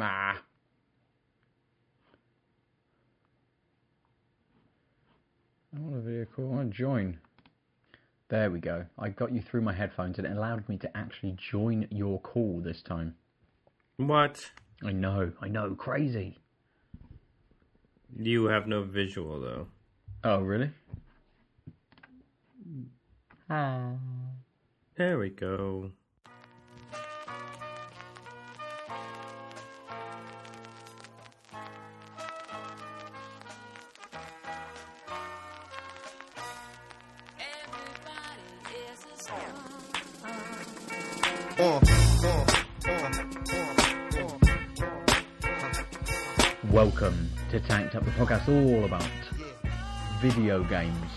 Ah. I want a video call. I want to join. There we go. I got you through my headphones and it allowed me to actually join your call this time. What? I know, I know, crazy. You have no visual though. Oh, really? Ah. There we go. Welcome to Tanked Up, the podcast all about video games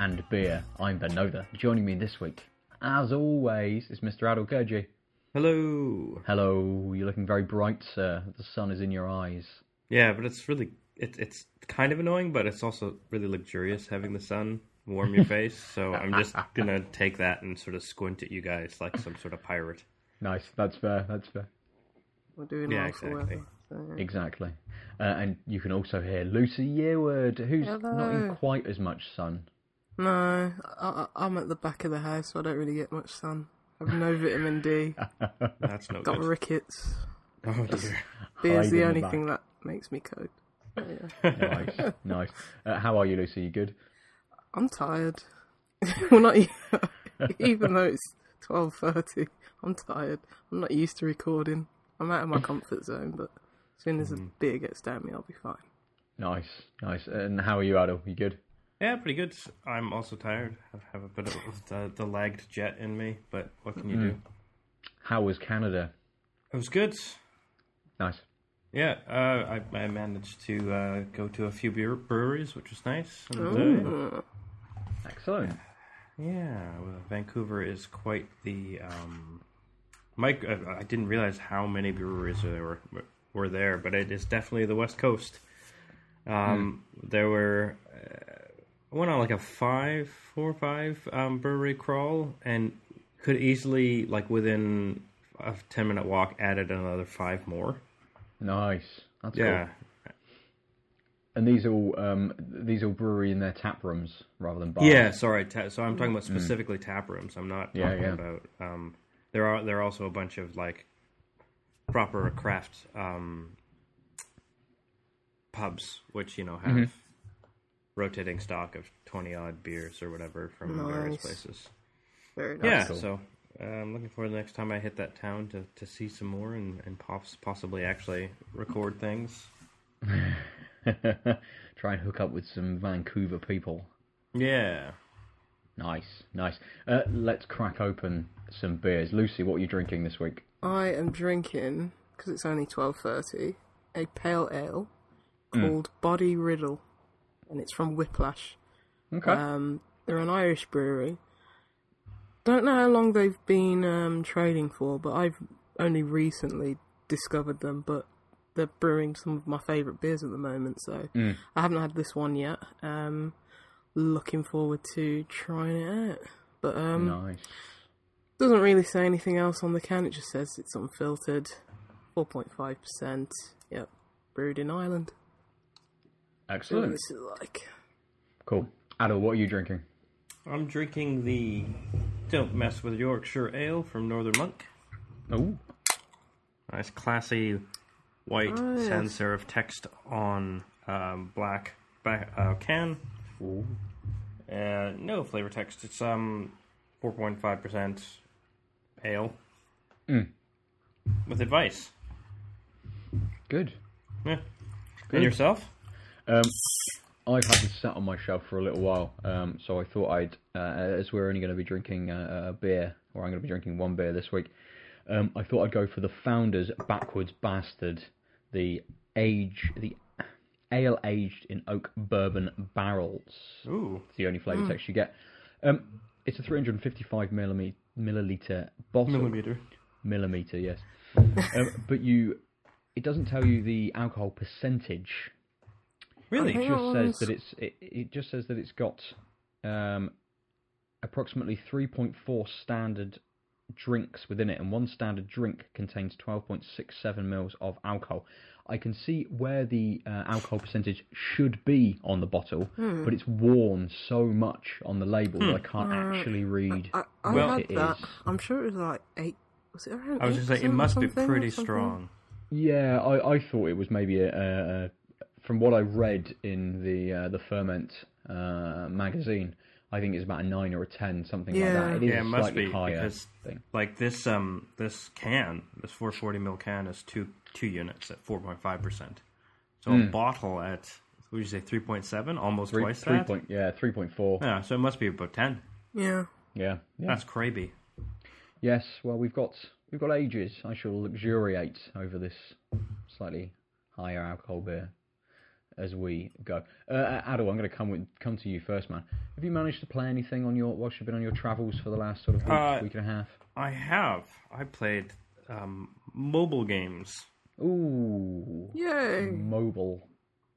and beer. I'm Ben Nother. Joining me this week, as always, is Mr. Adol Gurji. Hello. Hello, you're looking very bright, sir. The sun is in your eyes. Yeah, but it's really it, it's kind of annoying, but it's also really luxurious having the sun warm your face. So I'm just gonna take that and sort of squint at you guys like some sort of pirate. Nice, that's fair, that's fair. We're doing Yeah, well exactly. weather. So. Exactly. Uh, and you can also hear Lucy Yearwood, who's not in quite as much sun. No, I, I, I'm at the back of the house, so I don't really get much sun. I've no vitamin D. That's no good. Got good. rickets. Oh dear. Beer's Hide the in the only thing that makes me cope. So, yeah. Nice, nice. Uh, how are you, Lucy? You good? I'm tired. well, not even though it's twelve thirty. I'm tired. I'm not used to recording. I'm out of my comfort zone, but as soon as the beer gets down me, I'll be fine. Nice, nice. And how are you, Adol? You good? Yeah, pretty good. I'm also tired. I have a bit of the, the lagged jet in me, but what can you do? How was Canada? It was good. Nice. Yeah, uh, I, I managed to uh, go to a few beer breweries, which was nice. And, uh, Mm. Excellent. Yeah, well, Vancouver is quite the. Um, Mike, uh, I didn't realize how many breweries there were were there, but it is definitely the West Coast. Um, There were, uh, I went on like a five, four or five um, brewery crawl, and could easily like within a ten minute walk added another five more. Nice. That's Yeah, cool. And these all um these all brewery in their tap rooms rather than bars. Yeah, sorry. Ta- so I'm talking about specifically tap rooms. I'm not Yeah, talking yeah. about. Um, there are there are also a bunch of like proper craft um, pubs, which you know have Mm-hmm. rotating stock of twenty odd beers or whatever from various places. Very nice. yeah, cool. so uh, I'm looking forward to the next time I hit that town to, to see some more and and poss- possibly actually record things. Try and hook up with some Vancouver people. Yeah. Nice, nice. Uh, let's crack open some beers. Lucy, what are you drinking this week? I am drinking because it's only twelve thirty. A pale ale called Body Riddle, and it's from Whiplash. Okay. Um, they're an Irish brewery. Don't know how long they've been um, trading for, but I've only recently discovered them. But they're brewing some of my favourite beers at the moment, so I haven't had this one yet. Um, looking forward to trying it out. But um, nice. Doesn't really say anything else on the can. It just says it's unfiltered, four point five percent. Yep, brewed in Ireland. See what Excellent. this is like. Cool. Adol, what are you drinking? I'm drinking the Don't Mess with Yorkshire Ale from Northern Monk. Oh, Nice, classy white Oh, yes. sans serif text on um, black back, uh, can. Uh, no flavor text. It's um 4.5 ale with advice. good. Yeah. And yourself? Um, I've had this sat on my shelf for a little while, um, so I thought I'd, uh, as we're only going to be drinking uh, a beer, or I'm going to be drinking one beer this week, um, I thought I'd go for the Founders Backwards Bastard, the age, the ale aged in oak bourbon barrels. Ooh. It's the only flavour text you get. Um, it's a 355 milliliter, milliliter bottle. Millimeter. millimeter, yes. um, but you, it doesn't tell you the alcohol percentage. Really? It just says that it's it, it just says that it's got um, approximately 3.4 standard drinks within it, and one standard drink contains 12.67 mils of alcohol. I can see where the uh, alcohol percentage should be on the bottle, Hmm. but it's worn so much on the label that I can't actually read I, I what had it that. is. I'm sure it was like eight. Was it around? I was just saying, it must be pretty strong. Yeah, I, I thought it was maybe a, a, a from what I read in the uh, the Ferment uh, magazine. I think it's about a nine or a ten, something like that. It is Yeah, it must slightly be higher because thing. like this um this can, this 440 ml can is two two units at 4.5 percent. So a bottle at what would you say 3.7, almost Hmm. Three, twice three that. point, yeah, three point four. Yeah, so it must be about 10. Yeah. Yeah, yeah. That's crazy. Yes, well, we've got we've got ages. I shall luxuriate over this slightly higher alcohol beer as we go. Uh, Adel, I'm going to come with, come to you first, man. Have you managed to play anything on your whilst you've been on your travels for the last sort of week, Uh, week and a half? I have. I played um, mobile games. Ooh, Yay! mobile.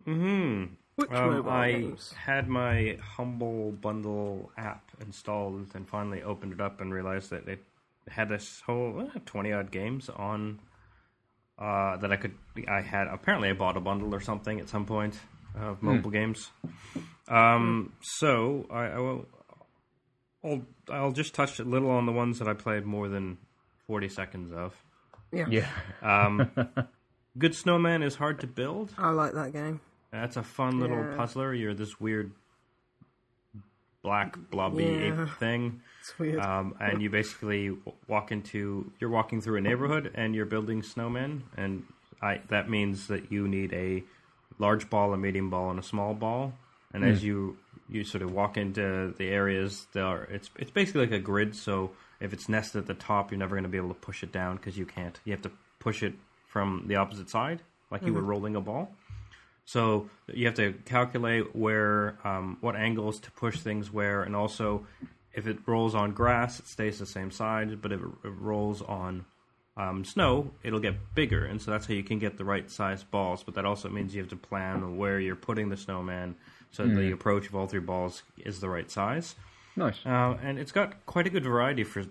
Hmm. Which Um, mobile I games? had my Humble Bundle app installed and finally opened it up and realized that it had this whole twenty odd games on uh, that I could. I had apparently I bought a bundle or something at some point of mobile games. Um, so I, I will. I'll, I'll just touch a little on the ones that I played more than forty seconds of. Yeah. Yeah, Um, Good Snowman is hard to build. I like that game. That's a fun little Yeah. puzzler. You're this weird black blobby Yeah. ape thing, It's weird. um, and you basically walk into. You're walking through a neighborhood and you're building snowmen, and I that means that you need a large ball, a medium ball, and a small ball. And as you you sort of walk into the areas, there are, it's it's basically like a grid. So if it's nested at the top, you're never going to be able to push it down because you can't. You have to push it from the opposite side, like you were rolling a ball. So you have to calculate where, um, what angles to push things where, and also if it rolls on grass, it stays the same size. But if it, it rolls on um, snow, it'll get bigger, and so that's how you can get the right size balls. But that also means you have to plan where you're putting the snowman, so Hmm. the approach of all three balls is the right size. nice. Uh, and it's got quite a good variety for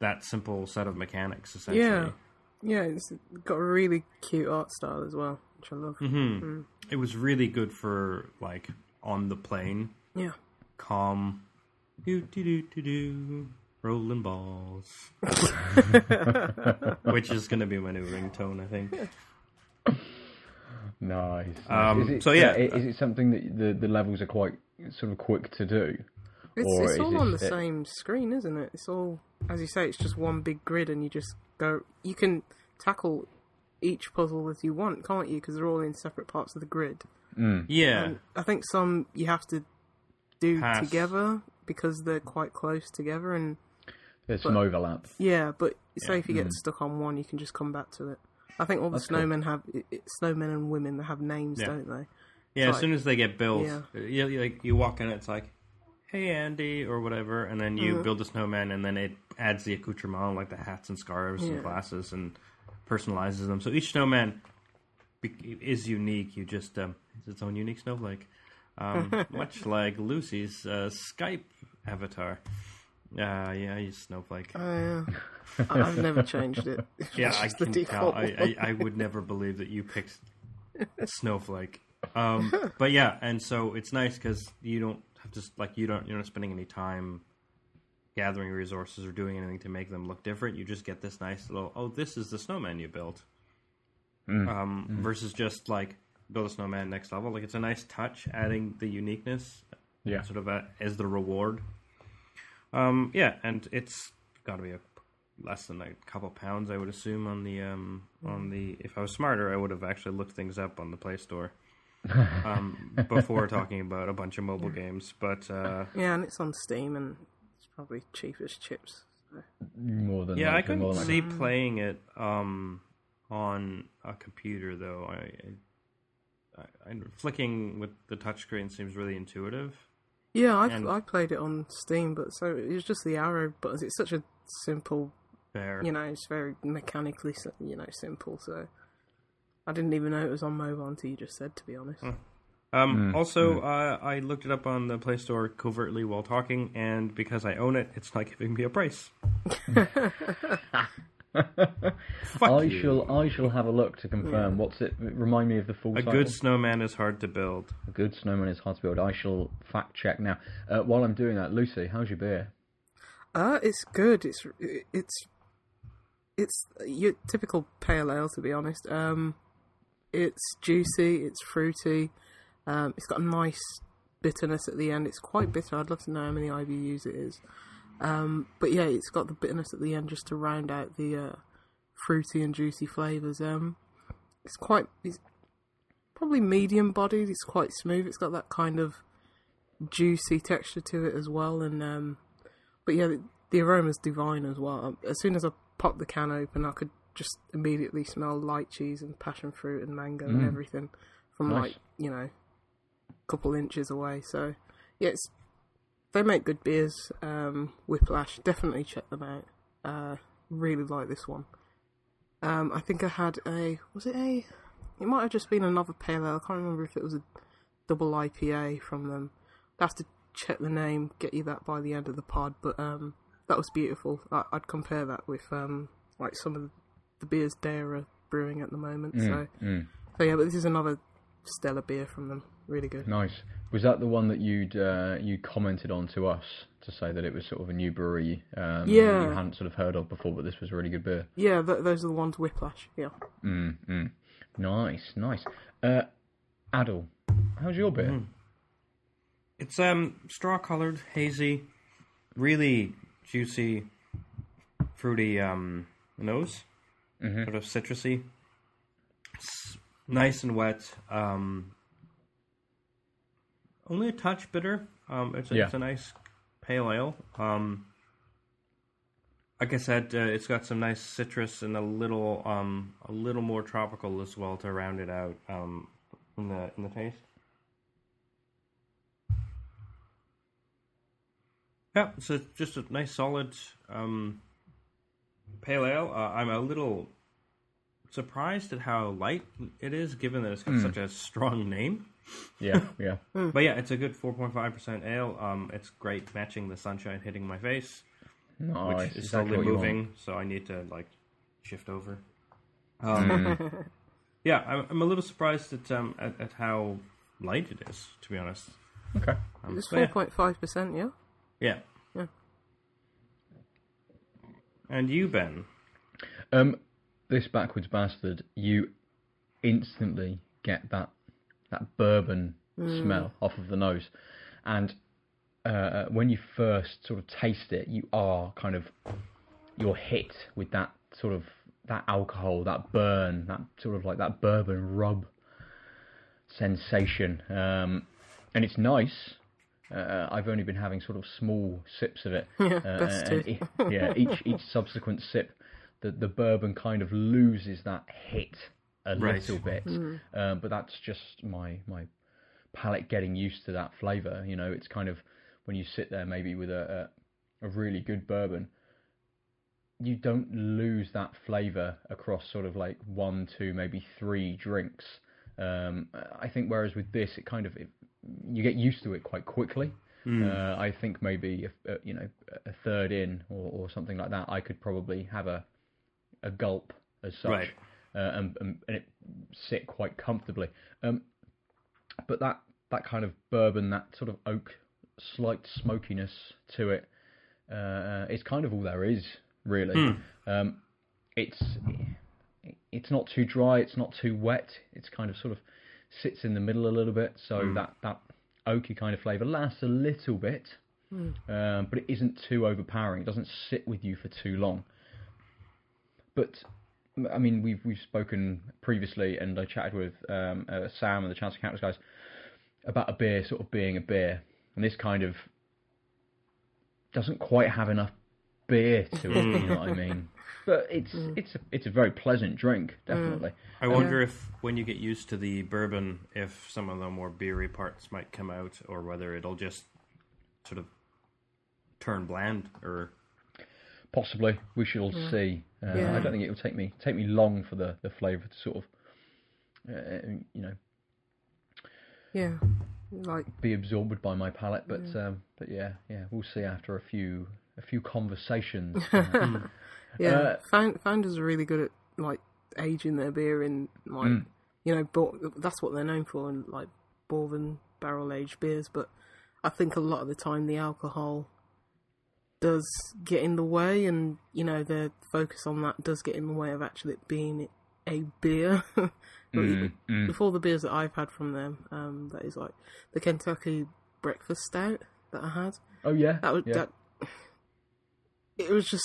that simple set of mechanics, essentially. yeah. Yeah, it's got a really cute art style as well, which I love. Mm-hmm. It was really good for like on the plane Yeah. calm, do do do do do, rolling balls, which is going to be my new ringtone, I think. Nice. Um, is it, so, yeah. uh, is it something that the the levels are quite sort of quick to do? It's, Or it's all this on the it- same screen, isn't it? It's all, as you say, it's just one big grid, and you just go. You can tackle each puzzle as you want, can't you? Because they're all in separate parts of the grid. Mm. Yeah, And I think some you have to do Pass. together because they're quite close together, and There's some overlap. yeah. But say if you get mm. stuck on one, you can just come back to it. I think all the That's cool. snowmen have it, it, snowmen and women that have names, Yeah. don't they? yeah. As like- soon as they get built, Yeah. Uh, you, you, like you walk in, it's like, "Hey, Andy," or whatever, and then Mm-hmm. you build a snowman, and then it adds the accoutrement like the hats and scarves and glasses and personalizes them. So each snowman be- is unique. You just um, it's its own unique snowflake, um, much like Lucy's uh, Skype avatar. Uh, yeah, I use Snowflake. I- I've never changed it. Yeah, I can tell. I. I, I would never believe that you picked Snowflake. Um, but yeah, and so it's nice because you don't have to like you don't you're not spending any time gathering resources or doing anything to make them look different. You just get this nice little oh, this is the snowman you built. Um, Versus just like build a snowman next level. Like it's a nice touch, adding the uniqueness Yeah. sort of a, as the reward. Um, yeah, and it's got to be a less than a couple pounds, I would assume. On the um, on the if I was smarter, I would have actually looked things up on the Play Store um, before talking about a bunch of mobile games. But uh, Yeah, and it's on Steam, and it's probably cheap as chips. More than yeah, I likely, more couldn't than see likely. playing it um, on a computer though. I, I, I flicking with the touchscreen seems really intuitive. Yeah, I And- I played it on Steam, but so it was just the arrow buttons. It's such a simple, There, you know, it's very mechanically, you know, simple. So I didn't even know it was on mobile until you just said. To be honest, Um, also, uh, I looked it up on the Play Store covertly while talking, and because I own it, it's not giving me a price. Fuck I you. shall I shall have a look to confirm. What's it? Remind me of the full A title. good snowman is hard to build. A good snowman is hard to build. I shall fact check now. Uh, while I'm doing that, Lucy, how's your beer? Uh, it's good. It's it's it's your typical pale ale, to be honest. Um, it's juicy. It's fruity. Um, it's got a nice bitterness at the end. It's quite bitter. I'd love to know how many IBUs it is. Um, but yeah, it's got the bitterness at the end just to round out the uh, fruity and juicy flavors. Um, it's quite. It's probably medium bodied. It's quite smooth. It's got that kind of juicy texture to it as well, and um, but yeah, the, the aroma's divine as well. Um, As soon as I popped the can open, I could just immediately smell light cheese and passion fruit and mango and everything from Nice. like you know, couple inches away. So yeah, they make good beers. Um, Whiplash, definitely check them out. Uh, really like this one. Um, I think I had a was it a? It might have just been another pale ale. I can't remember if it was a double IPA from them. I have to check the name, get you that by the end of the pod. But um, that was beautiful. I, I'd compare that with um, like some of the beers DEYA are brewing at the moment. so, Mm. so yeah, but this is another stellar beer from them. Really good. Nice. Was that the one that you'd uh, you commented on to us to say that it was sort of a new brewery um, Yeah. you hadn't sort of heard of before, but this was a really good beer? Yeah, th- those are the ones Whiplash. Yeah. Mm, mm. Nice, nice. Uh, Adel, how's your beer? It's um straw colored, hazy, really juicy, fruity um nose, sort of citrusy. It's nice and wet. Um, only a touch bitter. Um, it's a, Yeah. it's a nice pale ale. Um, like I said, uh, it's got some nice citrus and a little um a little more tropical as well to round it out um in the in the taste. Yeah, so it's just a nice solid um, pale ale. Uh, I'm a little surprised at how light it is, given that it's got such a strong name. Yeah, yeah. But yeah, it's a good 4.5% ale. Um, it's great matching the sunshine hitting my face, Nice. which is exactly slowly what you want. moving. So I need to like shift over. Um, yeah, I'm, I'm a little surprised at, um, at at how light it is. To be honest. Okay. Um, It's four point five percent. Yeah. Yeah. Yeah. And you, Ben? Um, this backwards bastard, you instantly get that that bourbon smell off of the nose, and uh, when you first sort of taste it, you are kind of you're hit with that sort of that alcohol, that burn, that sort of like that bourbon rub sensation, um, and it's nice. Uh, I've only been having sort of small sips of it. Yeah, uh, yeah, each each subsequent sip, the the bourbon kind of loses that hit a Right. little bit. Um, but that's just my my palate getting used to that flavour. You know, it's kind of when you sit there maybe with a a, a really good bourbon, you don't lose that flavour across sort of like one, two, maybe three drinks. Um, I think whereas with this, it kind of it, you get used to it quite quickly. Uh, I think maybe if, uh, you know a third in or, or something like that, I could probably have a a gulp as such, Right. Uh, and, and and it sit quite comfortably. Um, but that that kind of bourbon, that sort of oak, slight smokiness to it, uh, is kind of all there is really. Um, it's it's not too dry, it's not too wet. It's kind of sort of sits in the middle a little bit, so that that oaky kind of flavour lasts a little bit, um, but it isn't too overpowering. It doesn't sit with you for too long. But I mean, we've we've spoken previously, and I chatted with um, uh, Sam and the Chance Encounters guys about a beer sort of being a beer, and this kind of doesn't quite have enough beer to it. you know what I mean? But it's it's a, it's a very pleasant drink, definitely. I wonder if when you get used to the bourbon, if some of the more beery parts might come out, or whether it'll just sort of turn bland. Or Possibly, we shall see. Uh, Yeah. I don't think it will take me take me long for the, the flavour to sort of, uh, you know, Yeah, like be absorbed by my palate. But um, but yeah, yeah, we'll see after a few a few conversations. Uh, yeah, Uh, Found, Founders are really good at like aging their beer in like Mm. you know, bo- that's what they're known for, in like bourbon barrel aged beers. But I think a lot of the time the alcohol does get in the way, and you know the focus on that does get in the way of actually it being a beer. Mm, mm. Before the beers that I've had from them, um, that is like the Kentucky Breakfast Stout that I had. oh yeah, That was yeah. that. It was just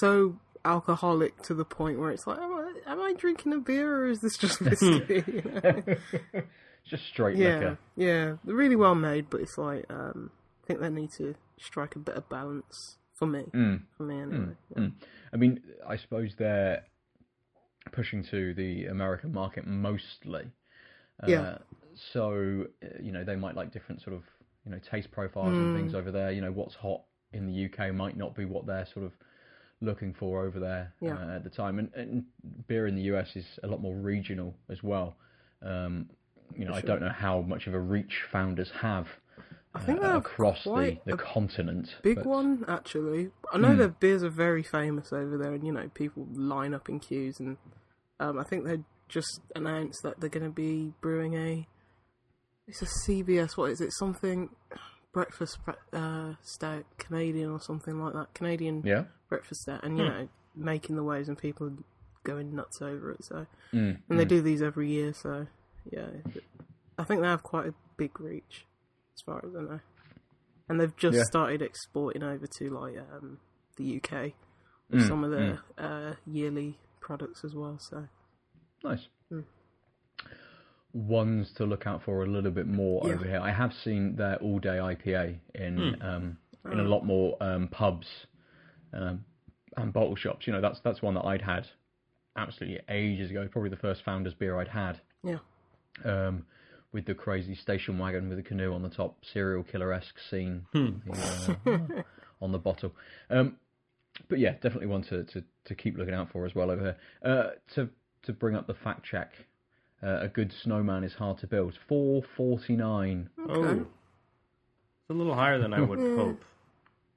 so alcoholic to the point where it's like, am I, am I drinking a beer or is this just whiskey? you know? just straight yeah, liquor. yeah, really well made, but it's like um, I think they need to strike a better balance for me. Mm. For me, anyway. Mm. I mean, I suppose they're pushing to the American market mostly. Uh, Yeah. So uh, you know they might like different sort of you know taste profiles and Mm. things over there. You know what's hot in the UK might not be what they're sort of looking for over there Yeah. uh, at the time. And, and beer in the US is a lot more regional as well. Um, you know, For I don't know how much of a reach founders have. I think uh, they have across the, quite the a continent. Big but- one, actually. I know Hmm. their beers are very famous over there, and you know people line up in queues. And um, I think they just announced that they're going to be brewing a. It's a CBS. What is it? Something breakfast uh, stout Canadian or something like that. Canadian Yeah. breakfast stout, and you know making the waves and people going nuts over it. So Mm, and they mm. do these every year. So yeah, I think they have quite a big reach as far as I know. And they've just Yeah. started exporting over to like um, the UK with Mm, some of their uh, yearly products as well. So Nice. Mm. Ones to look out for a little bit more Yeah. over here. I have seen their all day IPA in Hmm. um, in a Oh. lot more um, pubs um, and bottle shops. You know, that's that's one that I'd had absolutely ages ago. Probably the first Founders beer I'd had. yeah, Um, with the crazy station wagon with a canoe on the top, serial killer esque scene Hmm. the, uh, on the bottle. Um, but yeah, definitely one to, to, to keep looking out for as well over here. Uh, to to bring up the fact check, uh, a good snowman is hard to build. Four forty nine. Oh, it's a little higher than I would Yeah. hope.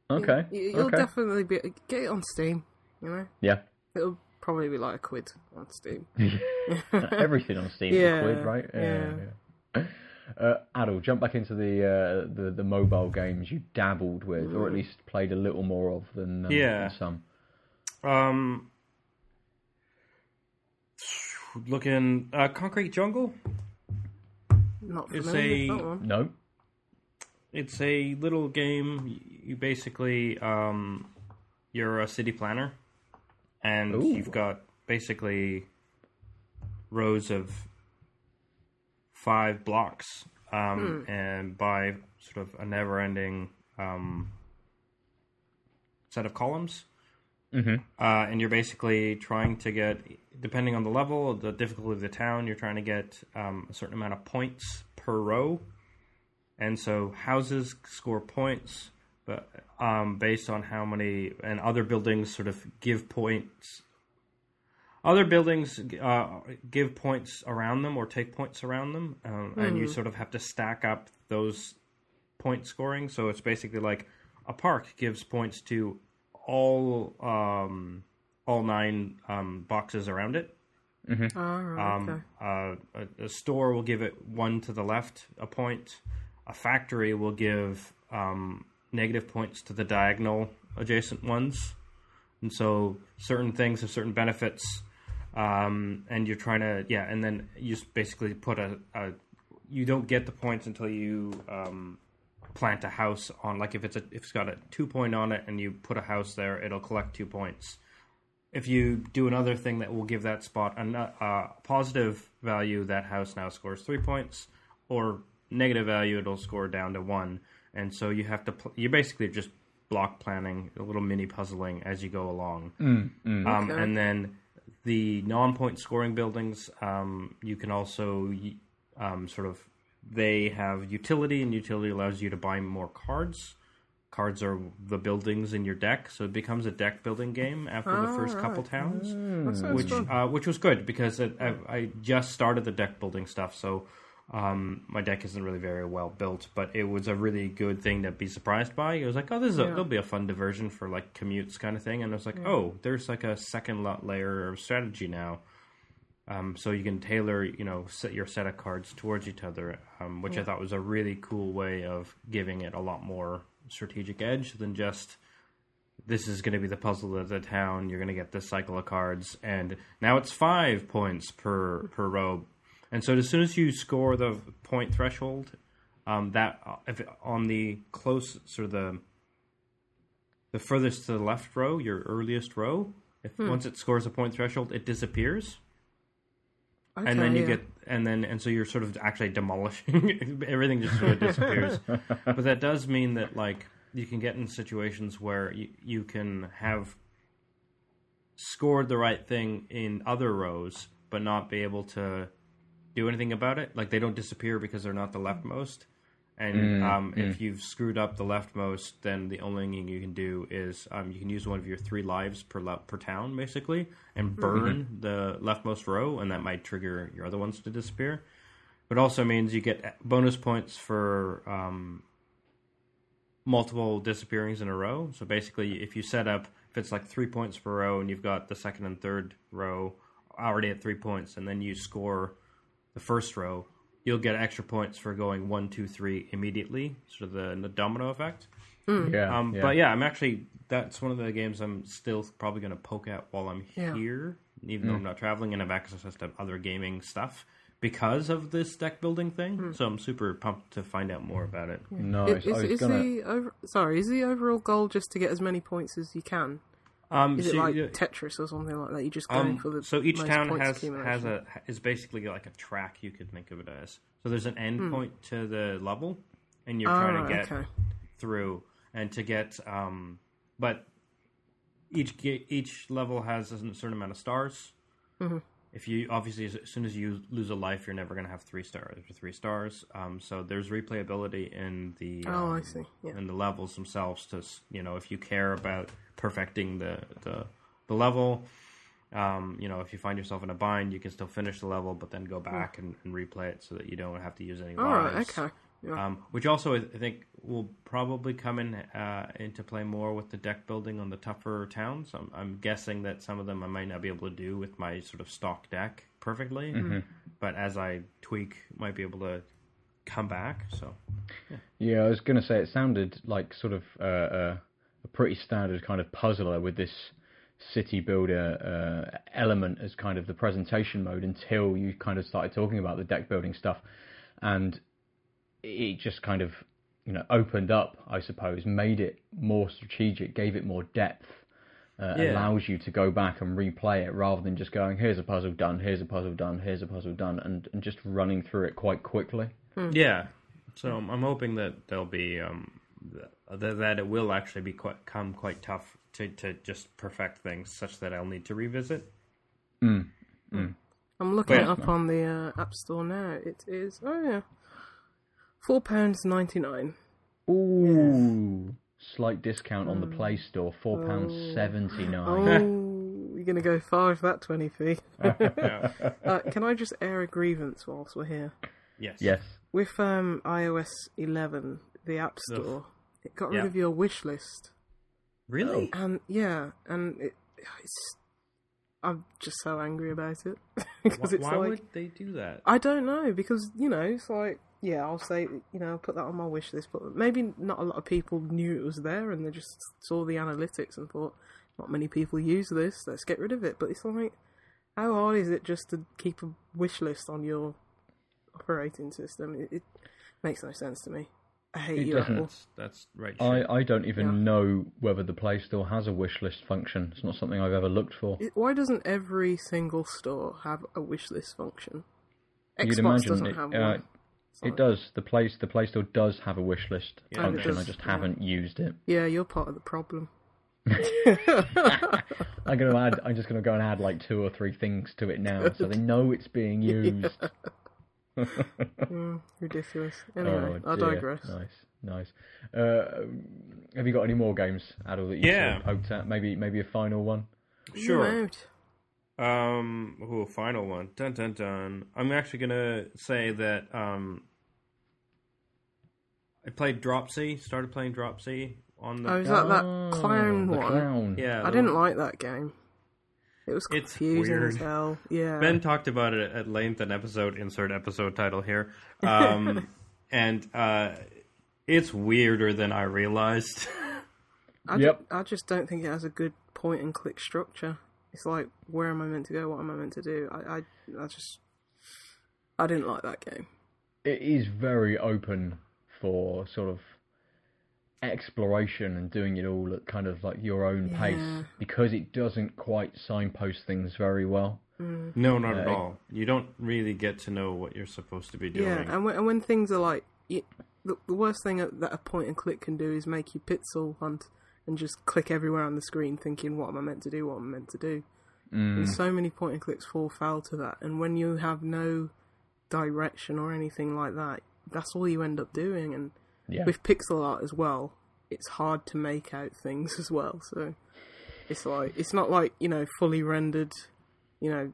Okay. You, you'll okay. definitely be get it on Steam. You know, yeah. it'll probably be like a quid on Steam. Everything on Steam Yeah, is a quid, right? yeah. yeah. Uh, Adel, jump back into the, uh, the the mobile games you dabbled with, or at least played a little more of than, um, Yeah. than some. Um, looking uh, Concrete Jungle. Not It's familiar with a- that one. No. It's a little game. You basically um, you're a city planner, and Ooh. you've got basically rows of five blocks, um, and by sort of a never-ending um, set of columns. Mm-hmm. uh, and you're basically trying to get, depending on the level, the difficulty of the town, you're trying to get um, a certain amount of points per row. And so houses score points, but um, based on how many, and other buildings sort of give points. Other buildings uh, give points around them or take points around them, um, and you sort of have to stack up those point scoring. So it's basically like a park gives points to all um, all nine um, boxes around it. Oh, okay. Um, uh, a, a store will give it one to the left a point. A factory will give um, negative points to the diagonal adjacent ones, and so certain things have certain benefits. Um, and you're trying to yeah, and then you just basically put a, a you don't get the points until you um, plant a house on like if it's a if it's got a two point on it and you put a house there, it'll collect two points if you do another thing that will give that spot a no- uh, positive value, that house now scores three points, or negative value, it'll score down to one. And so you have to, pl- you're basically just block planning, a little mini puzzling as you go along. Um, Okay. And then the non-point scoring buildings, um, you can also um, sort of, they have utility, and utility allows you to buy more cards. Cards are the buildings in your deck, so it becomes a deck building game after the first couple towns sounds which uh, which was good because it, I, I just started the deck building stuff. So Um, my deck isn't really very well built, but it was a really good thing to be surprised by. It was like, oh, this is a, Yeah. there'll be a fun diversion for like commutes kind of thing, and I was like, oh, there's like a second lot layer of strategy now. Um, so you can tailor, you know, set your set of cards towards each other, um, which I thought was a really cool way of giving it a lot more strategic edge than just this is going to be the puzzle of the town. You're going to get this cycle of cards, and now it's five points per per row. And so as soon as you score the point threshold, um, that uh, if on the close sort of the the furthest to the left row, your earliest row, if once it scores a point threshold, it disappears. Okay, and then you yeah. get and then and so you're sort of actually demolishing everything just sort of disappears. But that does mean that like you can get in situations where you, you can have scored the right thing in other rows but not be able to do anything about it. Like they don't disappear because they're not the leftmost. And um, if you've screwed up the leftmost, then the only thing you can do is um, you can use one of your three lives per le- per town, basically, and burn the leftmost row, and that might trigger your other ones to disappear. But also means you get bonus points for um, multiple disappearings in a row. So basically, if you set up, if it's like three points per row, and you've got the second and third row already at three points, and then you score the first row, you'll get extra points for going one, two, three immediately, sort of the, the domino effect. Hmm. Yeah, Um, yeah. But yeah, I'm actually that's one of the games I'm still probably going to poke at while I'm Yeah. here, even though hmm. I'm not traveling and have access to other gaming stuff because of this deck building thing. Hmm. So I'm super pumped to find out more about it. No. Is, I was is gonna. the over, sorry? Is the overall goal just to get as many points as you can? Um, Is it like you- Tetris or something like that? You just going Um, for the so each town has has a is basically like a track you could think of it as. So there's an end point to the level, and you're trying to get okay. through and to get um, but each each level has a certain amount of stars. Mm-hmm. If you obviously as soon as you lose a life, you're never going to have three stars or three stars. Um, so there's replayability in the Oh, I um, see. Yeah. in the levels themselves to you know if you care about perfecting the the, the level um, you know if you find yourself in a bind you can still finish the level but then go back and, and replay it so that you don't have to use any right. lives Okay. Yeah. um, which also I think will probably come in uh, into play more with the deck building on the tougher towns. I'm, I'm guessing that some of them I might not be able to do with my sort of stock deck perfectly, but as I tweak, might be able to come back. So Yeah, I was going to say it sounded like sort of uh, uh, a pretty standard kind of puzzler with this city builder uh, element as kind of the presentation mode until you kind of started talking about the deck building stuff, and it just kind of you know opened up, I suppose, made it more strategic, gave it more depth. Uh, Yeah. Allows you to go back and replay it rather than just going, here's a puzzle done, here's a puzzle done, here's a puzzle done, and, and just running through it quite quickly. yeah, so I'm, I'm hoping that there'll be um, th- that it will actually be quite come quite tough to to just perfect things such that I'll need to revisit. I'm looking Wait. it up on the uh, App Store now. It is oh yeah, four pounds ninety nine. Ooh, slight discount on the Play Store, four pounds seventy Oh, nine. you're gonna go far for that twenty p. Yeah. uh, can I just air a grievance whilst we're here? yes. Yes. With um, iOS 11, the App Store, it got rid Yeah. of your wish list, Really? and yeah, and it, it's. I'm just so angry about it because Why, it's why like would they do that? I don't know because you know it's like yeah I'll say you know I'll put that on my wish list, but maybe not a lot of people knew it was there and they just saw the analytics and thought not many people use this. Let's get rid of it. But it's like how hard is it just to keep a wish list on your operating system? It, it makes no sense to me. I hate It you, doesn't. Apple. That's that's right. I, I don't even Yeah. know whether the Play Store has a wish list function. It's not something I've ever looked for. It, why doesn't every single store have a wish list function? You'd Xbox imagine doesn't it, have uh, one. It does. The place the Play Store does have a wish list Yeah, function. I just yeah. haven't used it. Yeah, you're part of the problem. I'm gonna add. I'm just gonna go and add like two or three things to it now, so they know it's being used. Mm, ridiculous. Anyway, Oh, I dear. digress. Nice, nice. Uh, have you got any more games, Adel, that you Yeah. sort of poked at? Maybe, maybe a final one. Sure. I'm. Um, ooh, final one. Dun dun dun. I'm actually gonna say that um, I played Dropsy. Started playing Dropsy on the. Oh, is that that Oh, clown the one? Clown. yeah, I didn't like that game. It was It's confusing weird. as hell. Yeah. Ben talked about it at length in episode insert episode title here, um, and uh, it's weirder than I realized. I, Yep. ju- I just don't think it has a good point and click structure. It's like, where am I meant to go? What am I meant to do? I, I, I just, I didn't like that game. It is very open for sort of exploration and doing it all at kind of like your own Yeah. pace because it doesn't quite signpost things very well. no, not at Uh, all. You don't really get to know what you're supposed to be doing. Yeah, and when, and when things are like, you, the, the worst thing that a point and click can do is make you pixel hunt and just click everywhere on the screen, thinking, "What am I meant to do? What am I meant to do?" And so many point and clicks fall foul to that. And when you have no direction or anything like that, that's all you end up doing. And Yeah. with pixel art as well, it's hard to make out things as well. So it's like it's not like you know fully rendered, you know,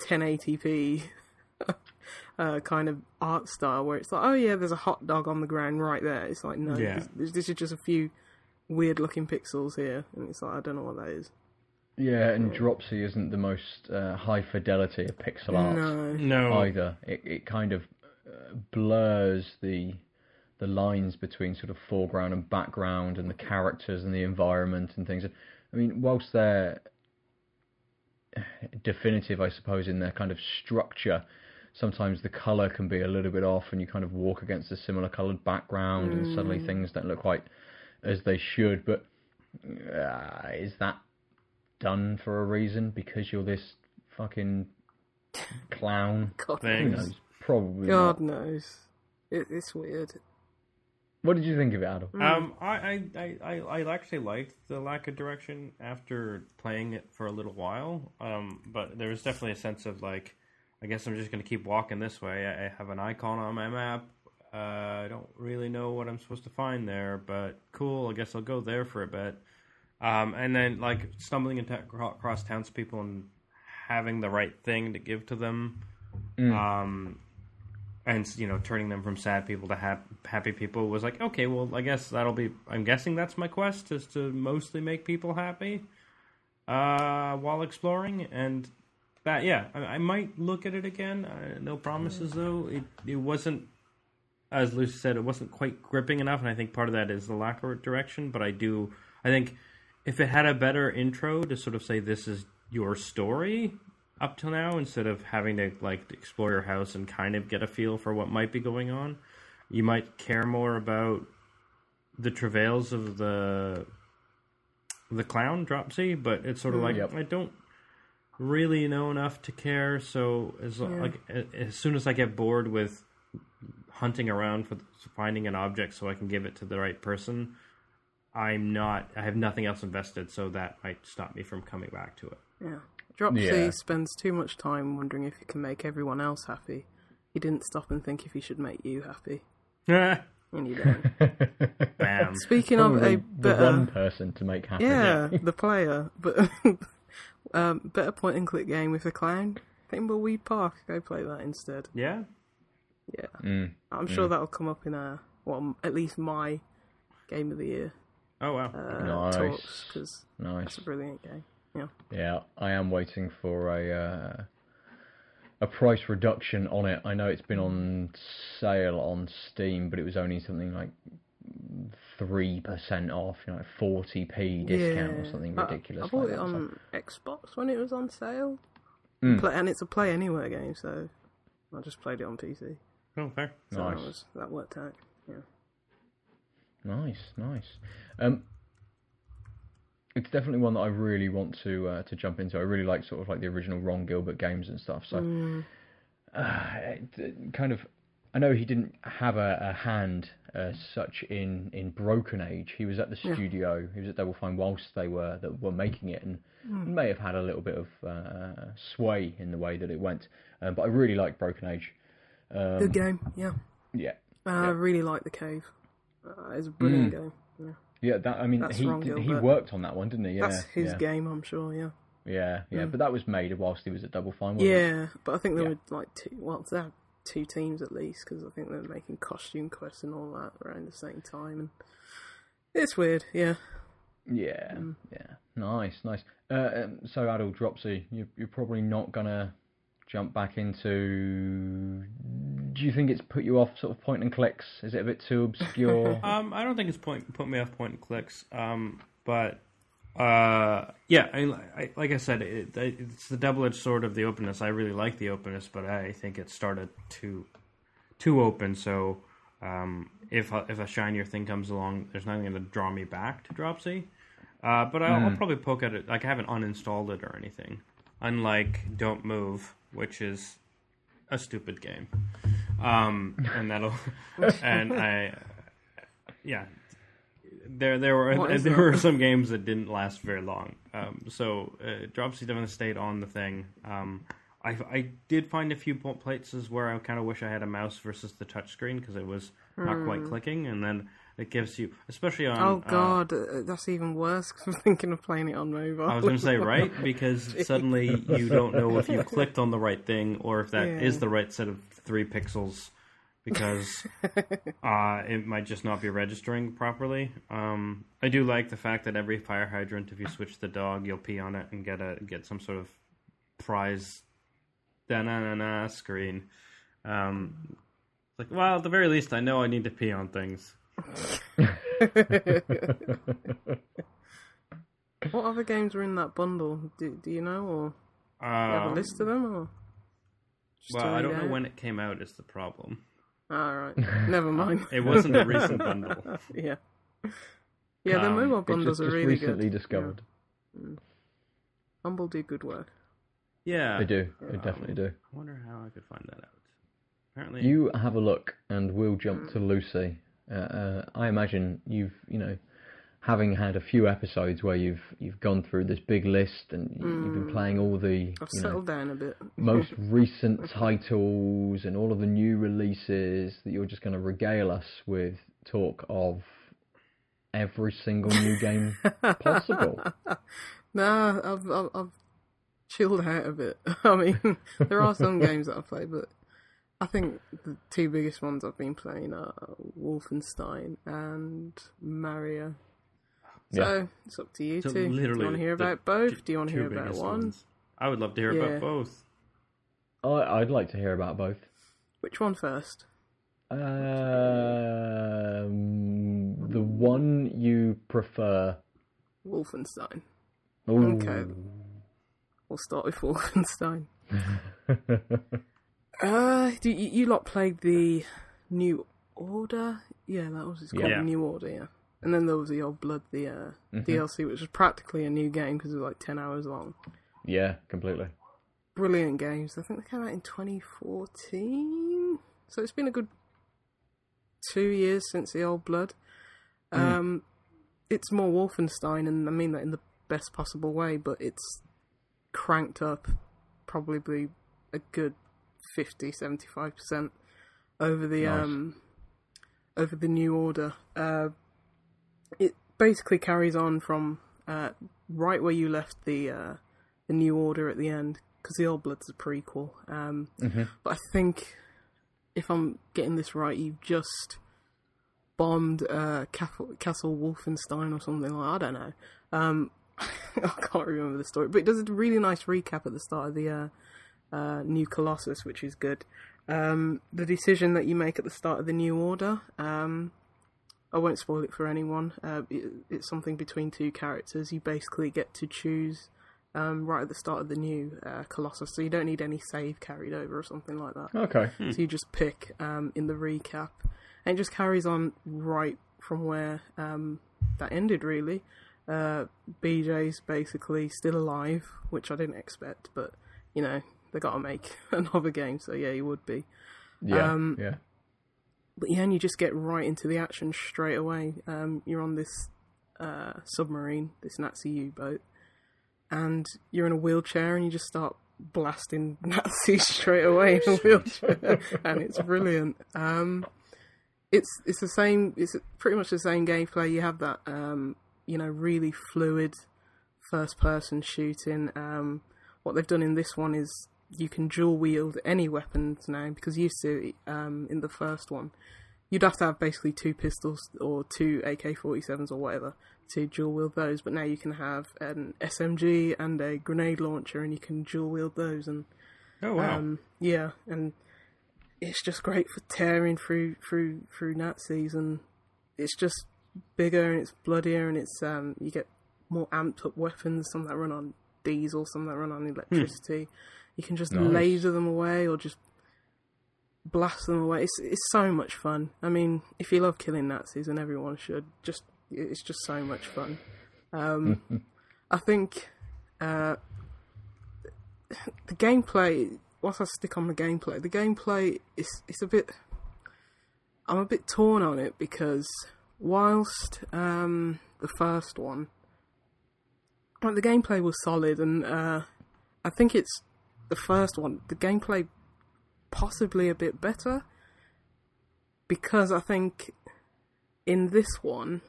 1080p uh, kind of art style where it's like, oh yeah, there's a hot dog on the ground right there. It's like no, Yeah. this, this is just a few weird looking pixels here, and it's like I don't know what that is. Yeah, and Dropsy isn't the most uh, high fidelity of pixel art No, no, either. It it kind of uh, blurs the the lines between sort of foreground and background and the characters and the environment and things. I mean, whilst they're definitive, I suppose, in their kind of structure, sometimes the color can be a little bit off, and you kind of walk against a similar colored background, and suddenly things don't look quite as they should. But uh, is that done for a reason? Because you're this fucking clown? God, Who Thanks. knows? Probably God not. knows. It, it's weird. What did you think of it, Adam? Um, I, I, I, I I actually liked the lack of direction after playing it for a little while. Um, but there was definitely a sense of like, I guess I'm just going to keep walking this way. I, I have an icon on my map. Uh, I don't really know what I'm supposed to find there, but cool. I guess I'll go there for a bit. Um, and then like stumbling into across townspeople and having the right thing to give to them. Um, and you know turning them from sad people to hap- happy people was like okay well i guess that'll be i'm guessing that's my quest is to mostly make people happy uh, while exploring and that yeah I, I might look at it again uh, no promises though it, it wasn't as lucy said it wasn't quite gripping enough and i think part of that is the lack of direction but i do i think if it had a better intro to sort of say this is your story up till now instead of having to like explore your house and kind of get a feel for what might be going on you might care more about the travails of the the clown dropsy but it's sort of mm, like Yep. i don't really know enough to care so as like as soon as i get bored with hunting around for finding an object so i can give it to the right person i'm not i have nothing else invested so that might stop me from coming back to it Yeah. Dropsy Yeah. spends too much time wondering if he can make everyone else happy. He didn't stop and think if he should make you happy. And you don't. bam Speaking of Probably a the better, one person to make happy. yeah, the player, but um, better point and click game with the clown. Thimbleweed Park. Go play that instead. yeah Yeah, Mm. I'm sure that'll come up in a well, at least my game of the year oh wow uh, Nice. talks because Nice. it's a brilliant game. Yeah. Yeah, I am waiting for a uh, a price reduction on it. I know it's been on sale on Steam, but it was only something like three percent off, you know, forty p discount or something I- ridiculous. I, bought like it that, so- on Xbox when it was on sale, Mm. and it's a play anywhere game, so I just played it on PC. Oh fair So Nice. that, was, that worked out. Yeah. Nice, nice. Um, it's definitely one that I really want to uh, to jump into. I really like sort of like the original Ron Gilbert games and stuff. So, Mm. uh, it- kind of, I know he didn't have a, a hand as such in in Broken Age. He was at the Yeah. studio. He was at Double Fine whilst they were that were making it, and Hmm. may have had a little bit of uh, sway in the way that it went. Um, but I really like Broken Age. Um, Good game. Yeah. yeah, Uh, I really like the cave. Uh, it's a brilliant Mm. game. Yeah. yeah. That I mean, That's he Ron did, he worked on that one, didn't he? Yeah, That's his yeah. game, I'm sure. Yeah. Yeah, yeah, but that was made whilst he was at Double Fine. Wasn't it? Yeah, but I think there Yeah. were like two. Well, they had two teams at least because I think they were making costume quests and all that around the same time. And it's weird. Yeah. Yeah, Mm. yeah. Nice, nice. Uh, um, so, Adol Dropsy, you, you're probably not gonna jump back into. Do you think it's put you off sort of point and clicks? Is it a bit too obscure? Um, I don't think it's point put me off point and clicks. Um, but uh, yeah, I, I, like I said, it, it's the double edged sword of the openness. I really like the openness, but I think it started too too open. So um, if a- if a shinier thing comes along, there's nothing going to draw me back to Dropsy. Uh, but I'll, I'll probably poke at it. Like I haven't uninstalled it or anything. Unlike Don't Move, which is a stupid game. Um, and that'll and I yeah there there were is there were some games that didn't last very long. Um, so uh, Dropsy definitely stayed on the thing. Um, I I did find a few places where I kind of wish I had a mouse versus the touchscreen because it was not quite clicking, and then it gives you, especially on. Oh uh, god, uh, that's even worse because I'm thinking of playing it on mobile. I was going to say right because suddenly you don't know if you clicked on the right thing or if that is Yeah. the right set of three pixels because uh, it might just not be registering properly. Um, I do like the fact that every fire hydrant, if you switch the dog, you'll pee on it and get a get some sort of prize da na na na screen. Um, like, well, at the very least, I know I need to pee on things. what other games were in that bundle? Do, do you know, or do you have a Um, list of them, or? Well, I don't know out? when it came out. Is the problem. All right, never mind. It wasn't a recent bundle. yeah, yeah. The Um, mobile bundles just, are just really recently good. discovered. Humble do good work. Yeah, They do. They definitely do. I wonder how I could find that out. Apparently, You have a look, and we'll jump to Lucy. Uh, uh, I imagine you've, you know, having had a few episodes where you've you've gone through this big list and you, you've been playing all the I've you know, settled down a bit. most recent titles and all of the new releases that you're just going to regale us with talk of every single new game possible. Nah, I've, I've I've chilled out a bit. I mean, there are some games that I play, but I think the two biggest ones I've been playing are Wolfenstein and Mario. So Yeah. it's up to you So two. Do you literally want to hear about both? Do you want to hear about biggest one? ones. I would love to hear Yeah. about both. I, I'd like to hear about both. Which one first? Um, the one you prefer. Wolfenstein. Ooh. Okay. We'll start with Wolfenstein. Uh, do you, you lot played the New Order? Yeah, that was it's called Yeah. New Order. Yeah, and then there was the Old Blood, the uh, DLC, which was practically a new game because it was like ten hours long. yeah, completely. Brilliant games. I think they came out in 2014, so it's been a good two years since the Old Blood. Um, it's more Wolfenstein, and I mean that in the best possible way, but it's cranked up probably a good 50 75% over the Nice. um over the new order. Uh it basically carries on from uh right where you left the uh the new order at the end because the old blood's a prequel. Um but i think if i'm getting this right you've just bombed uh castle, castle wolfenstein or something like i don't know. Um i can't remember the story but it does a really nice recap at the start of the uh uh, New Colossus, which is good. Um, the decision that you make at the start of the New Order, um, I won't spoil it for anyone. Uh, it, it's something between two characters. You basically get to choose um, right at the start of the new uh, Colossus, so you don't need any save carried over or something like that. Okay. So you just pick um, in the recap, and it just carries on right from where um, that ended. Really, uh, BJ's basically still alive, which I didn't expect, but you know they got to make another game, so yeah, he would be. Yeah. Um, yeah. But yeah, and you just get right into the action straight away. Um, you're on this uh, submarine, this Nazi U-boat, and you're in a wheelchair, and you just start blasting Nazis straight away in a wheelchair, and it's brilliant. Um, it's it's the same. It's pretty much the same gameplay. You have that um, you know really fluid, first person shooting. Um, what they've done in this one is you can dual wield any weapons now because used to um, in the first one you'd have to have basically two pistols or two AK-47s or whatever to dual wield those but now you can have an SMG and a grenade launcher and you can dual wield those and Oh wow. um, yeah and it's just great for tearing through through through Nazis and it's just bigger and it's bloodier and it's um, you get more amped up weapons some that run on diesel some that run on electricity you can just Nice. laser them away or just blast them away. It's it's so much fun. I mean, if you love killing Nazis, and everyone should, just it's just so much fun. Um, I think uh, the gameplay. Once I stick on the gameplay, the gameplay is it's a bit. I'm a bit torn on it because whilst um, the first one, like the gameplay was solid, and uh, I think it's the first one. The gameplay possibly a bit better because I think in this one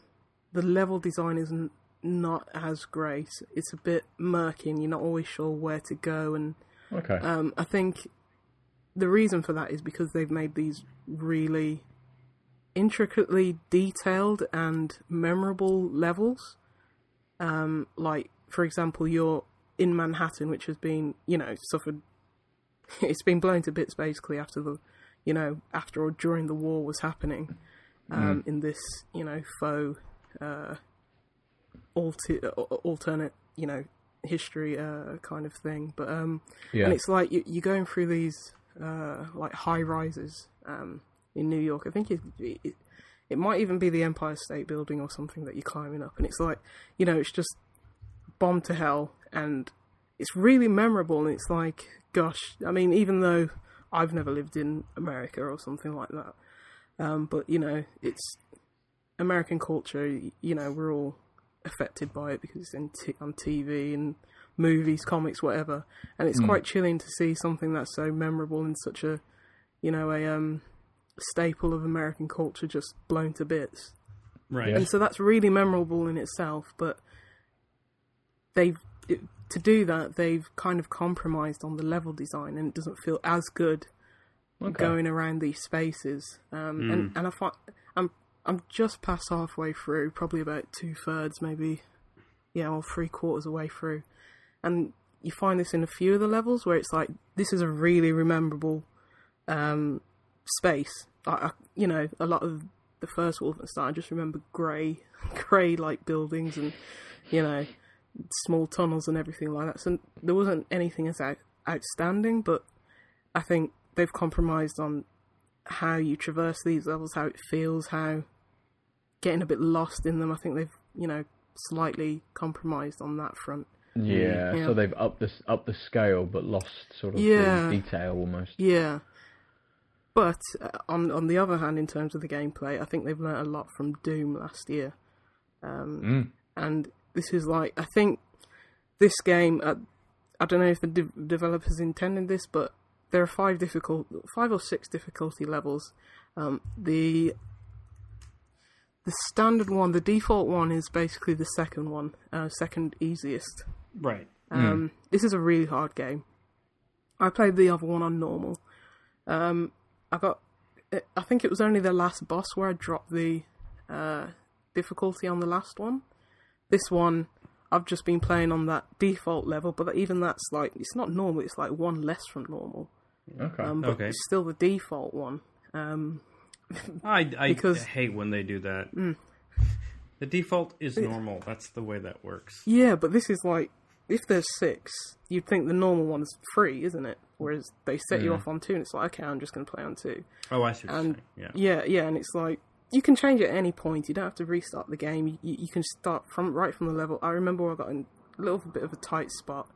the level design is n- not as great. It's a bit murky, and you're not always sure where to go. And Okay. um, I think the reason for that is because they've made these really intricately detailed and memorable levels. Um, like, for example, you're in Manhattan, which has been, you know, suffered. It's been blown to bits basically after the, you know, after or during the war was happening, um, in this, you know, faux, uh, alter, alternate, you know, history uh, kind of thing. But um, yeah. and it's like you, you're going through these uh, like high rises um, in New York. I think it, it it might even be the Empire State Building or something that you're climbing up, and it's like you know it's just bomb to hell, and it's really memorable. And it's like, gosh, I mean, even though I've never lived in America or something like that, um, but you know, it's American culture. You know, we're all affected by it because it's in t- on TV and movies, comics, whatever. And it's quite chilling to see something that's so memorable and such a, you know, a um, staple of American culture just blown to bits. right. And so that's really memorable in itself. But they've to do that, they've kind of compromised on the level design, and it doesn't feel as good okay. going around these spaces. Um, and and I find I'm I'm just past halfway through, probably about two thirds, maybe, yeah, or three quarters away through, and you find this in a few of the levels where it's like this is a really rememberable um, space. I, I, you know, a lot of the first Wolfenstein, I just remember grey, grey like buildings and you know small tunnels and everything like that. So there wasn't anything as out, outstanding, but I think they've compromised on how you traverse these levels, how it feels, how getting a bit lost in them. I think they've you know slightly compromised on that front. Yeah, Yeah. so they've upped the up the scale, but lost sort of Yeah. the detail almost. Yeah. But uh, on on the other hand, in terms of the gameplay, I think they've learnt a lot from Doom last year. Um, Mm. and this is like I think this game. Uh, I don't know if the de- developers intended this, but there are five difficult, five or six difficulty levels. Um, the the standard one, the default one, is basically the second one, uh, second easiest. right. Um, This is a really hard game. I played the other one on normal. Um, I got, I think it was only the last boss where I dropped the uh, difficulty on the last one. This one, I've just been playing on that default level, but even that's like it's not normal. It's like one less from normal, Okay. um, but Okay. it's still the default one. Um, I, I Because- hate when they do that. The default is normal. That's the way that works. yeah, but this is like if there's six, you'd think the normal one's free, isn't it? Whereas they set you off on two, and it's like, okay, I'm just going to play on two. Oh, I see what you're And- saying. Yeah. Yeah, yeah, and it's like you can change it at any point. You don't have to restart the game. You, you, can start from right from the level. I remember I got in a little bit of a tight spot,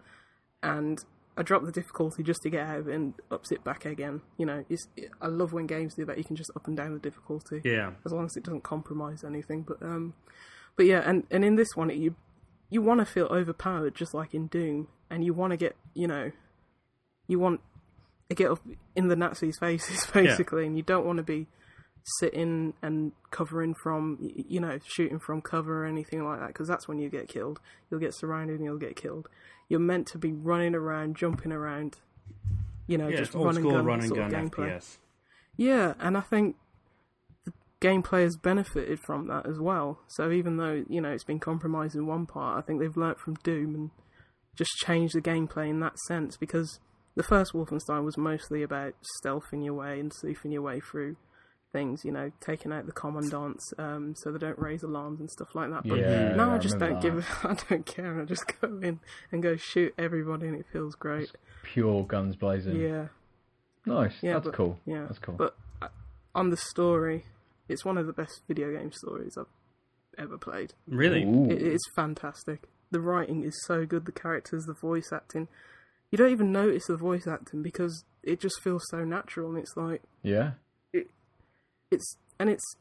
and I dropped the difficulty just to get out of it and ups it back again. You know, it's, I love when games do that. You can just up and down the difficulty Yeah. as long as it doesn't compromise anything. But um, but yeah, and and in this one, you you want to feel overpowered, just like in Doom, and you want to get you know, you want to get up in the Nazis' faces basically, and you don't want to be sitting and covering from, you know, shooting from cover or anything like that, because that's when you get killed. You'll get surrounded and you'll get killed. You're meant to be running around, jumping around, you know, Yeah, just it's old run and school gun run and gun gameplay. FPS. Yeah, and I think the gameplay has benefited from that as well. So even though you know it's been compromised in one part, I think they've learnt from Doom and just changed the gameplay in that sense. Because the first Wolfenstein was mostly about stealthing your way and sleuthing your way through things. You know, taking out the commandants um, so they don't raise alarms and stuff like that. But Yeah, now I I just don't remember give. a- I don't care. I just go in and go shoot everybody, and it feels great. Pure guns blazing. Yeah. Nice. Yeah, That's but- cool. Yeah, That's cool. But uh, on the story, it's one of the best video game stories I've ever played. Really? Ooh. It is fantastic. The writing is so good. The characters, the voice acting. You don't even notice the voice acting because it just feels so natural, and it's like yeah. It's and it's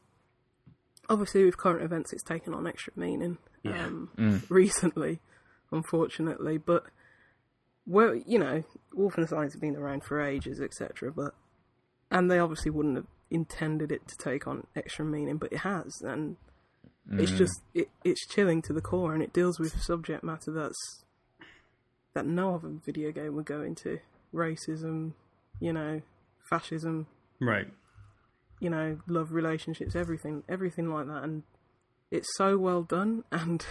obviously with current events, it's taken on extra meaning. Yeah. Um, Mm. recently, unfortunately. But well, you know, Wolfenstein's been around for ages, etc. But and they obviously wouldn't have intended it to take on extra meaning, but it has, and it's Mm. just it, it's chilling to the core, and it deals with subject matter that's that no other video game would go into: racism, you know, fascism, Right. You know, love relationships, everything, everything like that, and it's so well done. And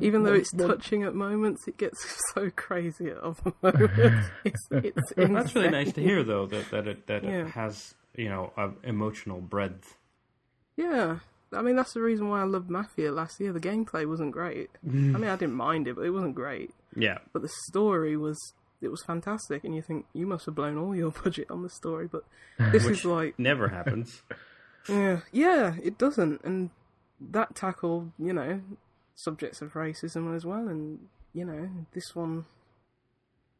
even though it's touching at moments, it gets so crazy at other moments. it's, it's That's really nice to hear, though, that that it that Yeah. it has you know emotional breadth. Yeah, I mean that's the reason why I loved Mafia last year. The gameplay wasn't great. I mm. mean, I didn't mind it, but it wasn't great. Yeah. But the story was. It was fantastic, and you think you must have blown all your budget on the story, but this is like never happens. Yeah, yeah, it doesn't, and that tackled, you know, subjects of racism as well, and you know, this one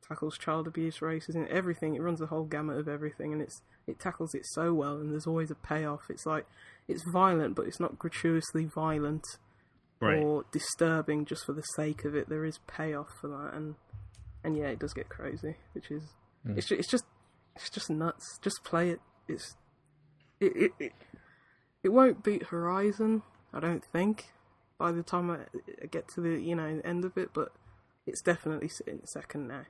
tackles child abuse, racism, everything. It runs the whole gamut of everything, and it's it tackles it so well, and there's always a payoff. It's like it's violent, but it's not gratuitously violent Right. or disturbing just for the sake of it. There is payoff for that, and and yeah, it does get crazy, which is it's just, it's just it's just nuts. Just play it. It's it it, it it won't beat Horizon, I don't think. By the time I, I get to the you know end of it, but it's definitely sitting second now.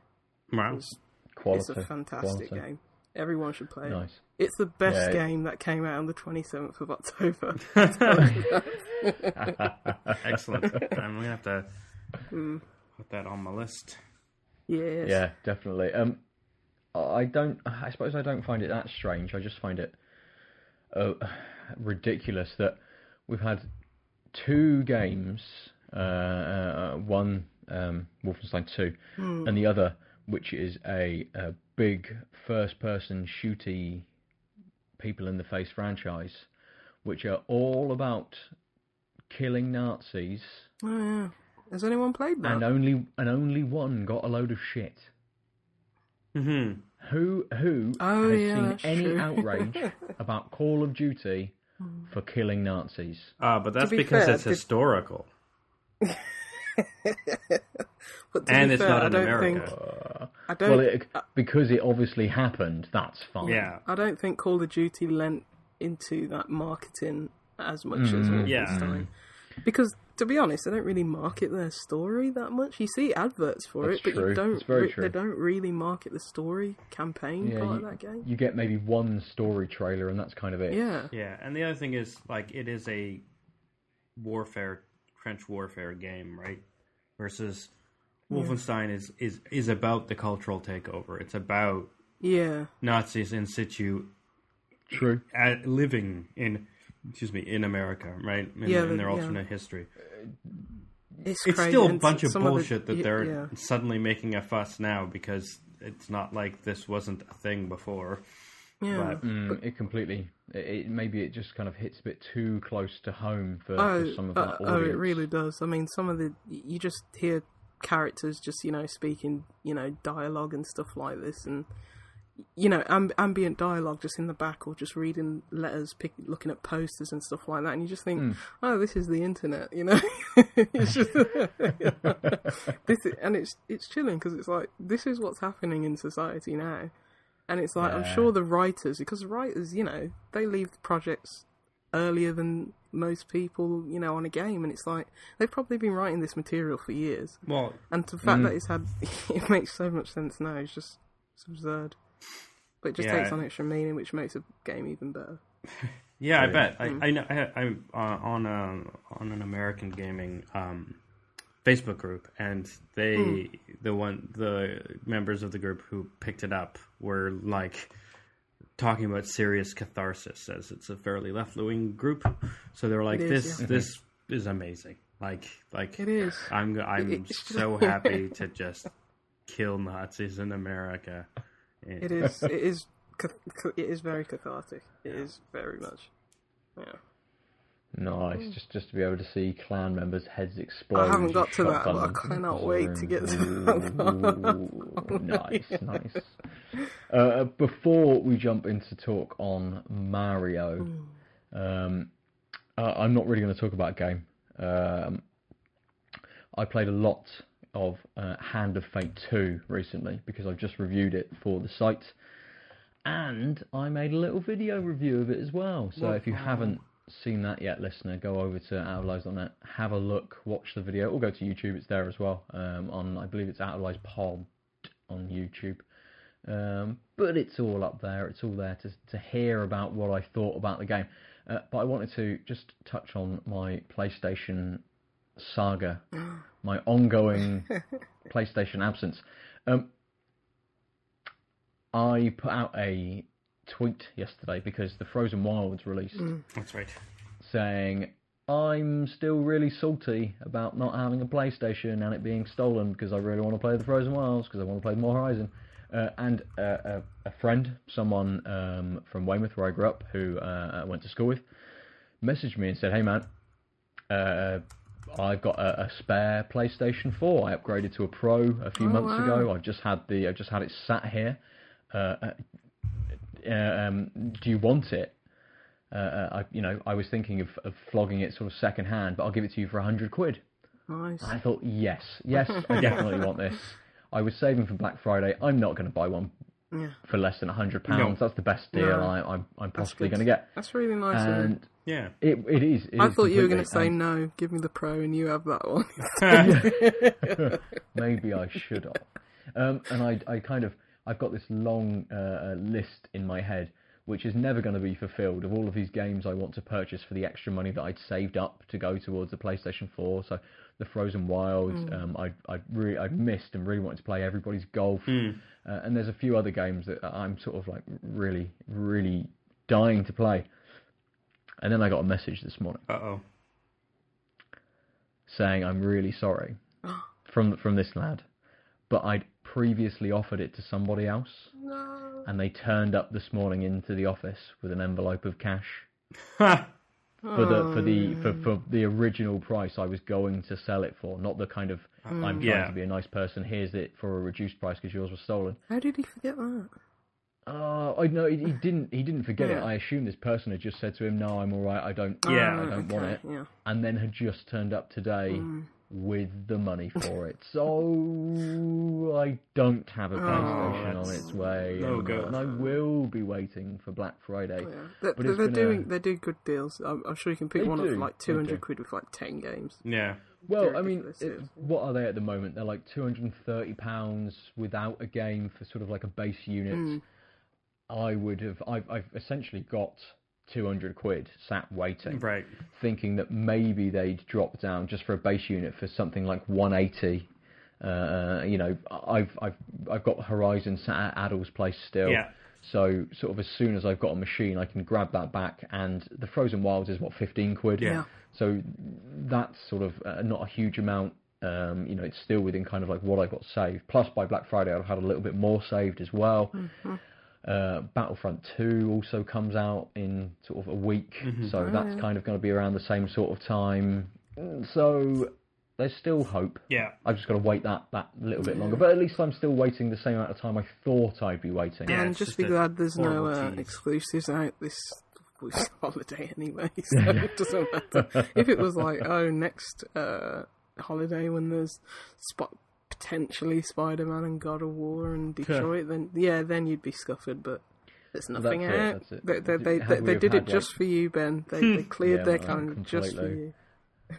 Wow. It's, Quality. it's a fantastic quality. game. Everyone should play it. It's the best Yeah. game that came out on the 27th of October. Excellent. I'm gonna have to Hmm. put that on my list. Yes. Yeah, definitely. Um, I don't. I suppose I don't find it that strange. I just find it uh, ridiculous that we've had two games. Uh, uh, one um, Wolfenstein Two, and the other, which is a, a big first-person shooty, people-in-the-face franchise, which are all about killing Nazis, Oh, yeah. Has anyone played that? and only and only one got a load of shit. hmm Who who Oh, has yeah, seen any true. outrage about Call of Duty for killing Nazis? Uh, but that's be because fair, it's did- historical. But to and be it's fair, not I in don't America. think I don't Well, it, because it obviously happened. That's fine. Yeah. I don't think Call of Duty lent into that marketing as much as Mm. Yeah. Wolfenstein. Because to be honest, they don't really market their story that much. You see adverts for That's it, but true. you don't. Very re- true. They don't really market the story campaign Yeah, part you, of that game. you get maybe one story trailer, and that's kind of it. Yeah, Yeah, and the other thing is like it is a warfare, trench warfare game, right? Versus Wolfenstein is is is about the cultural takeover. It's about yeah, Nazis in situ True. at, living in, excuse me, in America, right? In, Yeah, in their yeah. alternate history. it's It's crazy. still a bunch of some the- bullshit that they're yeah. suddenly making a fuss now because it's not like this wasn't a thing before. Yeah. But Mm, it completely. It, it maybe it just kind of hits a bit too close to home for, Oh, for some of uh, that oh, it really does. I mean, some of the you just hear characters just you know speaking you know dialogue and stuff like this, and you know amb- ambient dialogue just in the back or just reading letters, pick, looking at posters and stuff like that, and you just think, Hmm. oh, this is the internet, you know. it's just this, is, and it's it's chilling because it's like this is what's happening in society now. And it's like I'm sure the writers, because writers, you know, they leave projects earlier than most people, you know, on a game, and it's like they've probably been writing this material for years. Well, And the fact Mm. that it's had, it makes so much sense now. It's just it's absurd. But it just Yeah. takes on extra meaning, which makes a game even better. yeah, I Yeah. bet. I, I know. I, I'm uh, on a on an American gaming um, Facebook group, and they the one the members of the group who picked it up were like talking about serious catharsis as it's a fairly left wing group. So they were like, It is, "This yeah. this is amazing." Like like It is. I'm I'm It's- so happy to just kill Nazis in America. And- It is. It is. ca- ca- It is very cathartic. It is very much. Yeah. Nice, just just to be able to see Klan members' heads explode. I haven't got to that, but I cannot across the wait to get to that Ooh, nice, nice. Uh, before we jump into talk on Mario, um, uh, I'm not really going to talk about game. Um, I played a lot of uh, Hand of Fate 2 recently because I've just reviewed it for the site, and I made a little video review of it as well. So if you haven't seen that yet, listener, go over to OutLives.net, have a look, watch the video, or go to YouTube. It's there as well. Um, on I believe it's OutLives Pod on YouTube. Um, but it's all up there. It's all there to to hear about what I thought about the game. Uh, but I wanted to just touch on my PlayStation saga, my ongoing PlayStation absence. Um, I put out a tweet yesterday because the Frozen Wilds released, That's right. saying I'm still really salty about not having a PlayStation and it being stolen because I really want to play the Frozen Wilds because I want to play more Horizon. Uh, and uh, a, a friend, someone um, from Weymouth where I grew up, who uh, I went to school with, messaged me and said, "Hey man, uh, I've got a, a spare PlayStation 4. I upgraded to a Pro a few Oh, months wow. ago. I've just had the I've just had it sat here. Uh, uh, um, do you want it? Uh, uh, I, you know, I was thinking of, of flogging it sort of second hand, but I'll give it to you for a hundred quid. Nice. I thought, yes, yes, I definitely want this. I was saving for Black Friday. I'm not going to buy one Yeah. for less than a hundred pounds. No. That's the best deal No. I, I'm, I'm possibly going to get. That's really nice. And Yeah. it, it is. it I is thought you were going to say no. Give me the pro, and you have that one. Maybe I should have. Um, and I, I kind of, I've got this long uh, uh, list in my head, which is never going to be fulfilled of all of these games I want to purchase for the extra money that I'd saved up to go towards the PlayStation 4. So the Frozen Wilds, um, I, I really, I missed and really wanted to play Everybody's Golf. Uh, and there's a few other games that I'm sort of like really, really dying to play. And then I got a message this morning oh. saying I'm really sorry from from this lad, but I'd previously offered it to somebody else, no. and they turned up this morning into the office with an envelope of cash! for the for the for, for the original price I was going to sell it for, not the kind of I'm trying Yeah. to be a nice person. Here's it for a reduced price because yours was stolen. How did he forget that? Uh, I know he, he didn't. He didn't forget it. Yeah. I assume this person had just said to him, "No, I'm all right. I don't. Yeah. I Oh, don't want it." Yeah. and then had just turned up today with the money for it. So I don't have a PlayStation on its way, no and, good. and I will be waiting for Black Friday. Yeah. They're, But it's they're doing. a- They do good deals. I'm, I'm sure you can pick They one do, up for like 200 do. quid with like 10 games. Yeah. Well, I mean, it- what are they at the moment? They're like two hundred and thirty pounds without a game for sort of like a base unit. Hmm. I would have. I've, I've essentially got two hundred quid sat waiting. Right. thinking that maybe they'd drop down just for a base unit for something like 180. Uh, you know, I've I've I've got Horizon sat at Addle's place still. Yeah. So sort of as soon as I've got a machine, I can grab that back, and the Frozen Wilds is what 15 quid. Yeah. Yeah. So that's sort of uh, not a huge amount. Um, you know, it's still within kind of like what I got saved. Plus, by Black Friday, I've had a little bit more saved as well. Uh, Battlefront 2 also comes out in sort of a week, so that's kind of going to be around the same sort of time. Mm, So there's still hope. Yeah. I've just got to wait that, that little bit longer. But at least I'm still waiting the same amount of time I thought I'd be waiting. Yeah, and just, just be glad there's no uh, exclusives out this this holiday anyway, so it doesn't matter. if it was like, oh, next uh, holiday when there's spot potentially Spider-Man and God of War and Detroit, then yeah, then you'd be scuppered. But there's nothing That's it, out. that's it. They, they, they, they, they did it had, just like- for you, Ben. They, they cleared Yeah, their well, calendar just for you.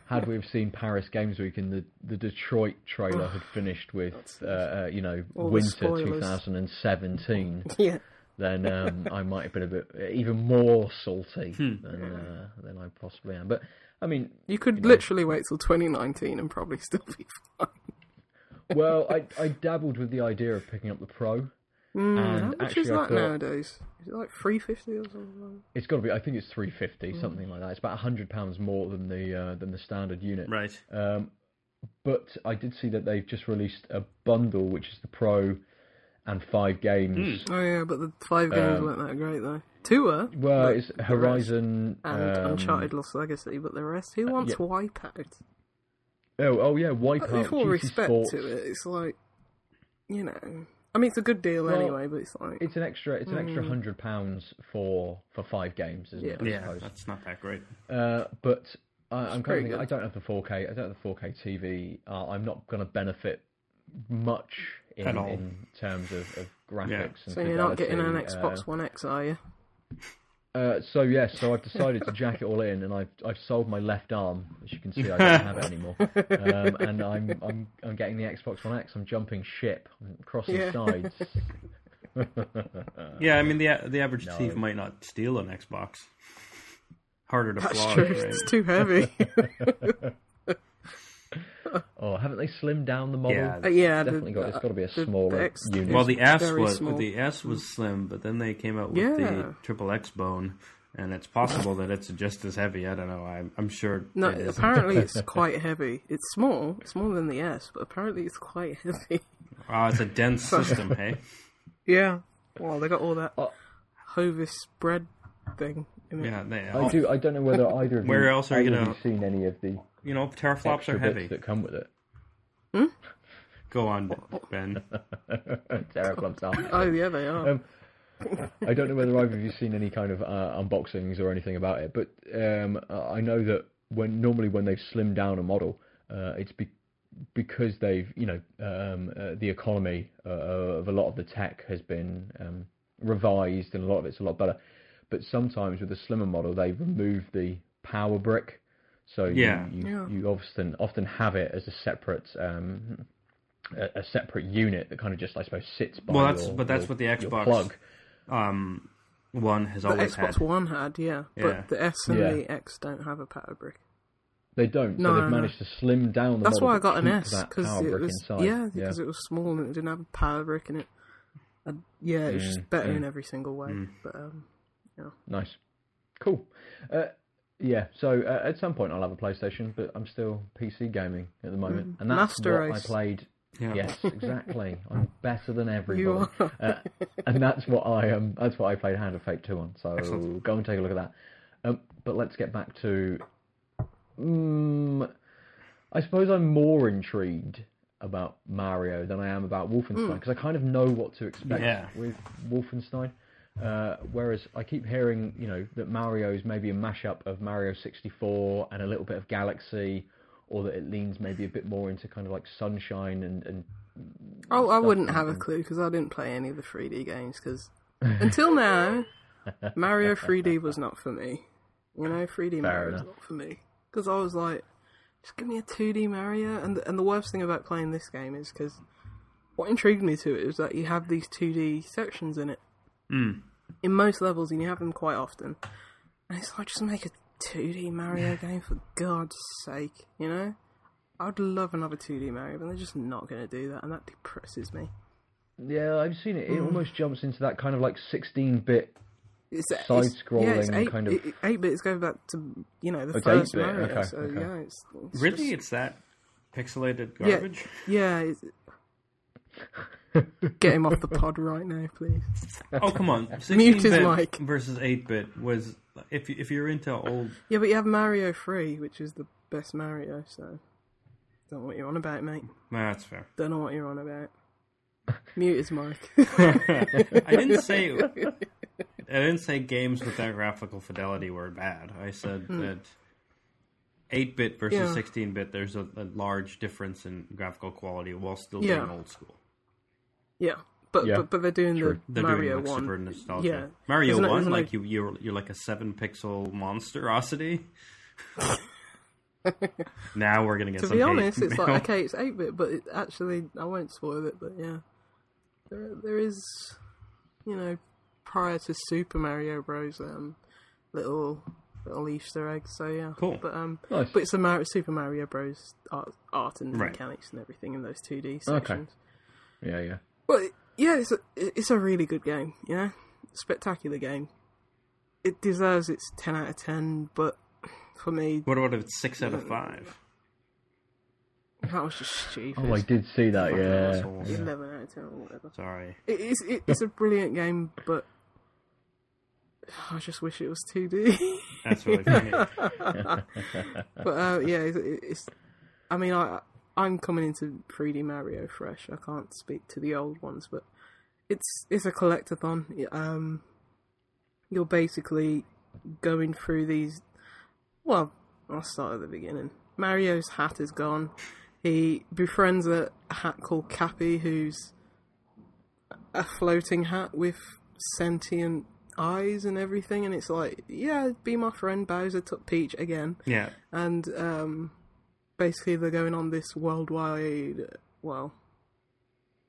Had we have seen Paris Games Week and the, the Detroit trailer had finished with, uh, uh, you know, All winter 2017, Yeah, then um, I might have been a bit even more salty Hmm. than uh, than I possibly am. But I mean, you could You know. literally wait till 2019 and probably still be fine. Well, I I dabbled with the idea of picking up the Pro. Mm, And how much actually, is that thought- nowadays? Is it like 350 or something? It's got to be. I think it's three fifty, Hmm. something like that. It's about hundred pounds more than the uh, than the standard unit. Right. Um, but I did see that they've just released a bundle, which is the Pro and five games. Oh yeah, but the five games Um, weren't that great though. Two were. Well, it's Horizon and um, Uncharted Lost Legacy, but the rest, who wants yeah. Wipeout? Oh, oh yeah, Wipeout. With all GT respect Sports. to it, it's like, you know, I mean, it's a good deal Well, anyway, but it's like, It's an extra. It's an extra hundred pounds for for five games, isn't it? I Mm. Yeah, suppose. that's not that great. Uh, but I, I'm kind of thinking. I don't have the 4K. I don't have the 4K TV. Uh, I'm not going to benefit much in, in terms of, of graphics. And so you're not getting an Xbox uh, One X, are you? Uh, so yes, so I've decided to jack it all in, and I've I've sold my left arm. As you can see, I don't have it anymore. Um, and I'm I'm I'm getting the Xbox One X. I'm jumping ship, I'm crossing Yeah. sides. Yeah, I mean the the average no. thief might not steal an Xbox. Harder to That's flog, true. right? It's too heavy. oh, haven't they slimmed down the model? Yeah. Uh, yeah, the- definitely got. It's got to be a smaller X- unit. Well, the S very was small. the S was slim, but then they came out with Yeah. the triple X bone, and it's possible that it's just as heavy. I don't know. I'm, I'm sure no, it is. apparently it's quite heavy. It's small. It's smaller than the S, but apparently it's quite heavy. Oh, it's a dense system, hey. Yeah. Well, they got all that Oh. Hovis bread thing. Yeah, they, I do. I don't know whether either of Where you, else are you gonna- you seen any of the you know, teraflops extra are bits heavy. that come with it. Hmm? Go on, Ben. Teraflops are. Oh yeah, they are. Um, I don't know whether either of you have seen any kind of uh, unboxings or anything about it, but um, I know that when normally when they've slimmed down a model, uh, it's be- because they've you know um, uh, the economy uh, of a lot of the tech has been um, revised and a lot of it's a lot better. But sometimes with a slimmer model, they remove the power brick, so you- Yeah. you, Yeah. you often often have it as a separate. Um, a, a separate unit that kind of just, I suppose, sits by. Well, that's- your- but that's your- what the Xbox plug. Um, one has the always Xbox had. Xbox One had, yeah, Yeah. but the S and Yeah. the X don't have a power brick. They don't. No, so they've no. managed to slim down the That's model why I got an S because it was inside. yeah because it was small and it didn't have a power brick in it. And, yeah, it was just Mm, better mm. in every single way. Mm. But um, Nice. Cool. Uh, yeah, so uh, at some point I'll have a PlayStation, but I'm still PC gaming at the moment. Mm. And that's Master what Race. I played. Yeah. Yes, exactly. I'm better than everybody. you are. uh, and that's what I um, that's what I played Hand of Fate 2 on. So Excellent. go and take a look at that. Um, but let's get back to. Um, I suppose I'm more intrigued about Mario than I am about Wolfenstein because I kind of know what to expect Yeah. with Wolfenstein. Uh, whereas I keep hearing, you know, that Mario is maybe a mashup of Mario 64 and a little bit of Galaxy, or that it leans maybe a bit more into kind of like Sunshine and, and Oh, I wouldn't have a clue because I didn't play any of the 3D games. Because until now, Mario 3D was not for me. You know, 3D Mario was not for me because I was like, just give me a 2D Mario. And and the worst thing about playing this game is because what intrigued me to it is that you have these 2D sections in it Mm. in most levels, and you have them quite often. And it's like just make a 2D Mario game for God's sake, you know. I'd love another 2D Mario, but they're just not going to do that, and that depresses me. Yeah, I've seen it. Mm. It almost jumps into that kind of like 16-bit. It's Side-scrolling yeah, it's eight, kind of- it- eight bits go back to you know the It's first 8-bit, Mario. okay, so okay. yeah, it's, it's Really, just- it's that pixelated Yeah. garbage. yeah. It's, get him off the pod right now, please. Oh come on, Mute his 16-bit mic. versus eight bit was if you- if you're into old. Yeah, but you have Mario Three, which is the best Mario. So don't know what you're on about, mate. Nah, that's fair. Don't know what you're on about. Mute his mic. I didn't say I didn't say games with that graphical fidelity were bad. I said Hmm. that eight bit versus Yeah. sixteen bit, there's a, a large difference in graphical quality while still Yeah. being old school. Yeah, but Yeah, but, but they're doing true. the They're Mario doing like one. super nostalgia. Yeah, Mario Isn't one, isn't like it- you, you're you're like a seven pixel monstrosity. now we're gonna get To some be hate honest, it's mail. like okay, it's eight bit, but it actually I won't spoil it. But yeah, there there is, you know, prior to Super Mario Bros. Um, little little Easter eggs. So yeah, Cool. But um, Nice. but it's a Mar- Super Mario Bros. art, art and Right. mechanics and everything in those two D Okay. sections. Yeah, yeah. But yeah, it's a it's a really good game. Yeah, spectacular game. It deserves its ten out of ten, but for me, What about if it's six out of five? that was just stupid. Oh, I did see that. Fucking Yeah. assholes. Eleven out of ten or whatever. Sorry. It is. It, it's a brilliant game, but I just wish it was two D. That's really funny. but uh, yeah, it's, it's. I mean, I I'm coming into 3D Mario fresh. I can't speak to the old ones, but it's it's a collectathon. Um, you're basically going through these. Well, I'll start at the beginning. Mario's hat is gone. He befriends a hat called Cappy, who's a floating hat with sentient eyes and everything, and it's like, yeah, be my friend. Bowser took Peach again Yeah. and um, basically they're going on this worldwide, well,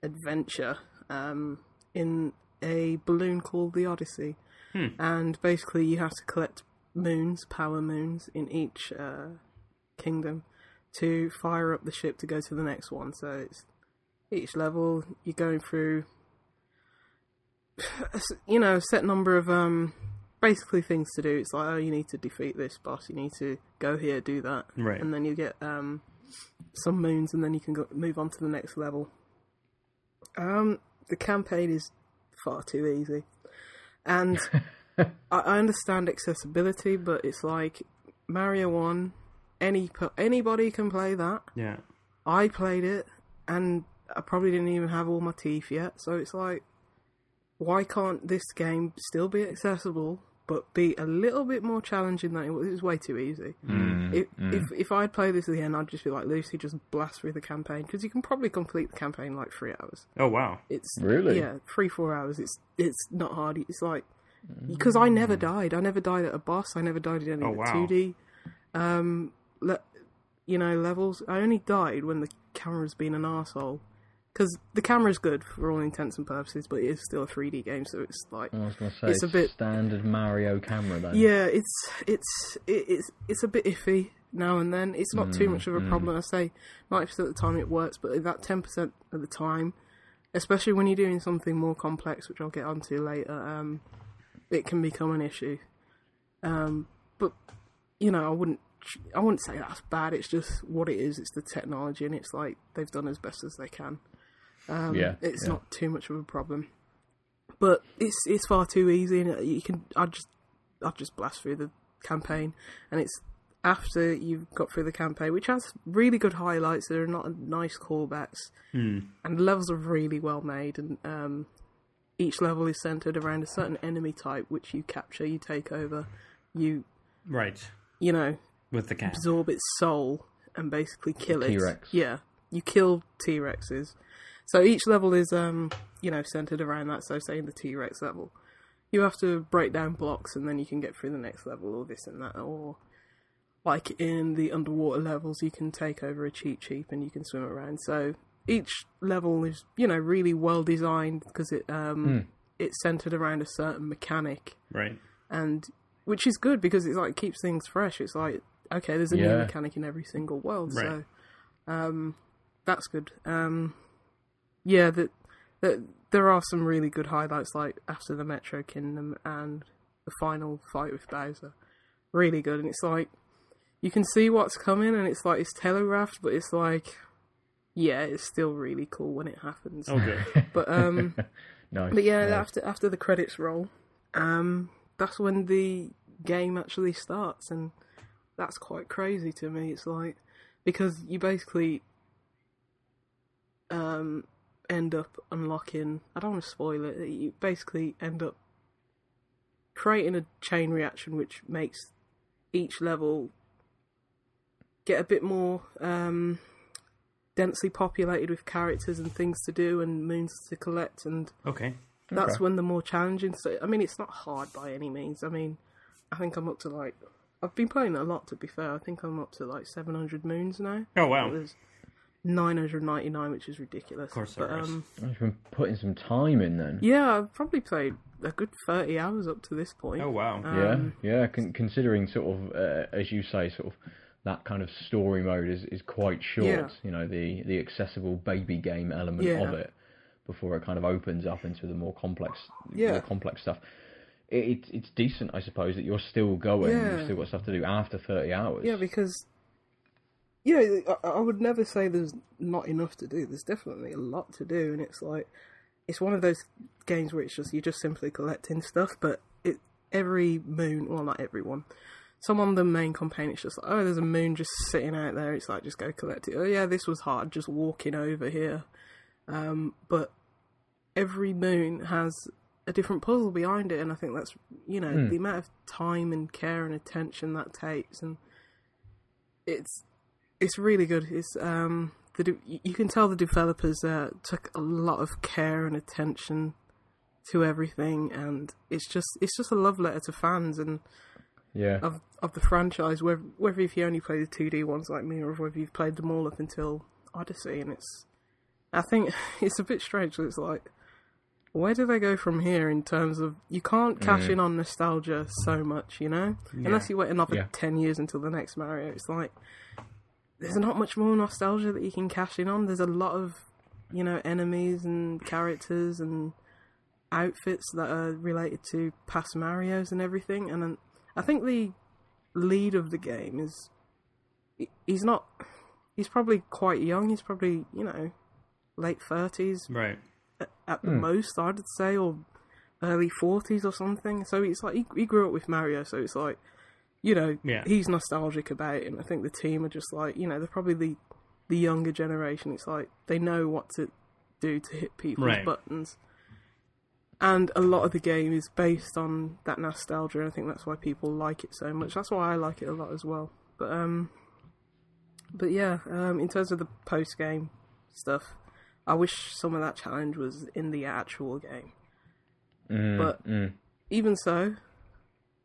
adventure um, in a balloon called the Odyssey, and basically you have to collect moons, power moons, in each uh, kingdom to fire up the ship to go to the next one. So it's each level you're going through, you know, a set number of um, basically things to do. It's like, oh, you need to defeat this boss, you need to go here, do that, Right. and then you get um, some moons, and then you can go, move on to the next level. Um, the campaign is far too easy, and I, I understand accessibility, but it's like Mario One. Any anybody can play that. Yeah. I played it, and I probably didn't even have all my teeth yet. So it's like, why can't this game still be accessible, but be a little bit more challenging than it was? It was way too easy. Mm, If, if if I'd play this at the end, I'd just be like Lucy, just blast through the campaign because you can probably complete the campaign in like three hours. Oh wow. It's Really? yeah, three four hours. It's it's not hard. It's like because I never died. I never died at a boss. I never died in any Oh, of the wow. two D, um, le- you know, levels. I only died when the camera's been an arsehole. Because the camera's good for all intents and purposes, but it is still a 3D game, so it's like I was going to say It's a bit- standard Mario camera then. yeah, it's it's it, it's it's a bit iffy now and then. It's not too much of a problem. I say ninety percent of the time it works, but that ten percent of the time, especially when you're doing something more complex, which I'll get onto later, um, it can become an issue. Um, but you know, I wouldn't I wouldn't say that's bad. It's just what it is. It's the technology, and it's like they've done as best as they can. Um, Yeah, it's yeah. not too much of a problem but it's it's far too easy, and you can I just I just blast through the campaign, and it's after you've got through the campaign, which has really good highlights. There are not nice callbacks, Hmm. and the levels are really well made, and um, each level is centered around a certain enemy type, which you capture, you take over, you Right. you know With the cat. absorb its soul and basically kill it. T-Rex. Yeah, you kill T Rexes. So each level is, um, you know, centered around that. So, say in the T Rex level, you have to break down blocks, and then you can get through the next level, or this and that, or like in the underwater levels, you can take over a Cheep Cheep and you can swim around. So each level is, you know, really well designed because it um, it's centered around a certain mechanic Right. and which is good because it's like keeps things fresh. It's like okay, there's a new mechanic in every single world, Right. so um, that's good. Um, yeah, that that there are some really good highlights, like after the Metro Kingdom and the final fight with Bowser, really good. And it's like you can see what's coming, and it's like it's telegraphed, but it's like yeah, it's still really cool when it happens. Oh good. But um. Nice. But yeah, nice. after after the credits roll, um, that's when the game actually starts, and that's quite crazy to me. It's like because you basically um end up unlocking. I don't want to spoil it. You basically end up creating a chain reaction which makes each level get a bit more um, densely populated with characters and things to do and moons to collect, and Okay. that's Okay. when the more challenging. So I mean, it's not hard by any means. I mean, I think I'm up to like I've been playing a lot. To be fair, I think I'm up to like 700 moons now. Oh wow. There's 999, which is ridiculous. Of course there but, is. um, You've been putting some time in then. yeah, I've probably played a good 30 hours up to this point. Oh wow. Um, yeah, yeah. Con- considering sort of, uh, as you say, sort of that kind of story mode is, is quite short. Yeah. You know, the the accessible baby game element Yeah. of it before it kind of opens up into the more complex, Yeah. more complex stuff. It, it's it's decent, I suppose, that you're still going. Yeah. You've still got stuff to do after thirty hours. Yeah, because yeah, I, I would never say there's not enough to do. There's definitely a lot to do, and it's like it's one of those games where it's just you're just simply collecting stuff. But it every moon, well, not every one. Some on the main campaign, it's just like, oh, there's a moon just sitting out there. It's like just go collect it. Oh yeah, this was hard, just walking over here. Um, but every moon has a different puzzle behind it, and I think that's you know the amount of time and care and attention that takes, and it's it's really good. It's um the de- you can tell the developers uh, took a lot of care and attention to everything, and it's just it's just a love letter to fans and yeah. of of the franchise. Whether whether if you only play the two D ones like me, or whether you've played them all up until Odyssey, and it's I think it's a bit strange. It's like where do they go from here in terms of you can't cash in on nostalgia so much, you know, unless you wait another Yeah. ten years until the next Mario. It's like there's not much more nostalgia that you can cash in on. There's a lot of you know enemies and characters and outfits that are related to past Mario's and everything. And then I think the lead of the game is he's not he's probably quite young. He's probably you know late thirties Right. at the hmm. most, I'd say, or early forties or something. So it's like he, he grew up with Mario, so it's like you know Yeah. he's nostalgic about it. And I think the team are just like you know they're probably the the younger generation. It's like they know what to do to hit people's Right. buttons. And a lot of the game is based on that nostalgia, and I think that's why people like it so much. That's why I like it a lot as well. But um, but yeah, um, in terms of the post game stuff, I wish some of that challenge was in the actual game. Mm, but- mm. Even so,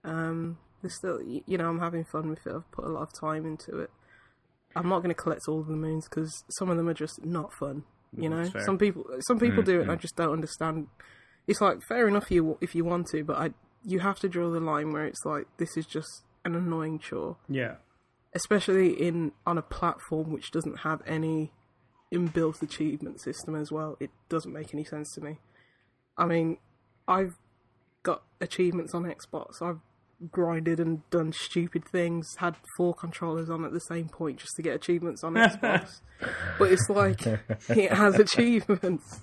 um, there's still, you know, I'm having fun with it. I've put a lot of time into it. I'm not going to collect all of the moons because some of them are just not fun. You know, some people, some people mm, do it, and I just don't understand. It's like fair enough you if you want to, but I, you have to draw the line where it's like this is just an annoying chore Yeah. especially in on a platform which doesn't have any inbuilt achievement system as well. It doesn't make any sense to me. I mean, I've got achievements on Xbox. I've grinded and done stupid things, had four controllers on at the same point just to get achievements on Xbox. but it's like it has achievements.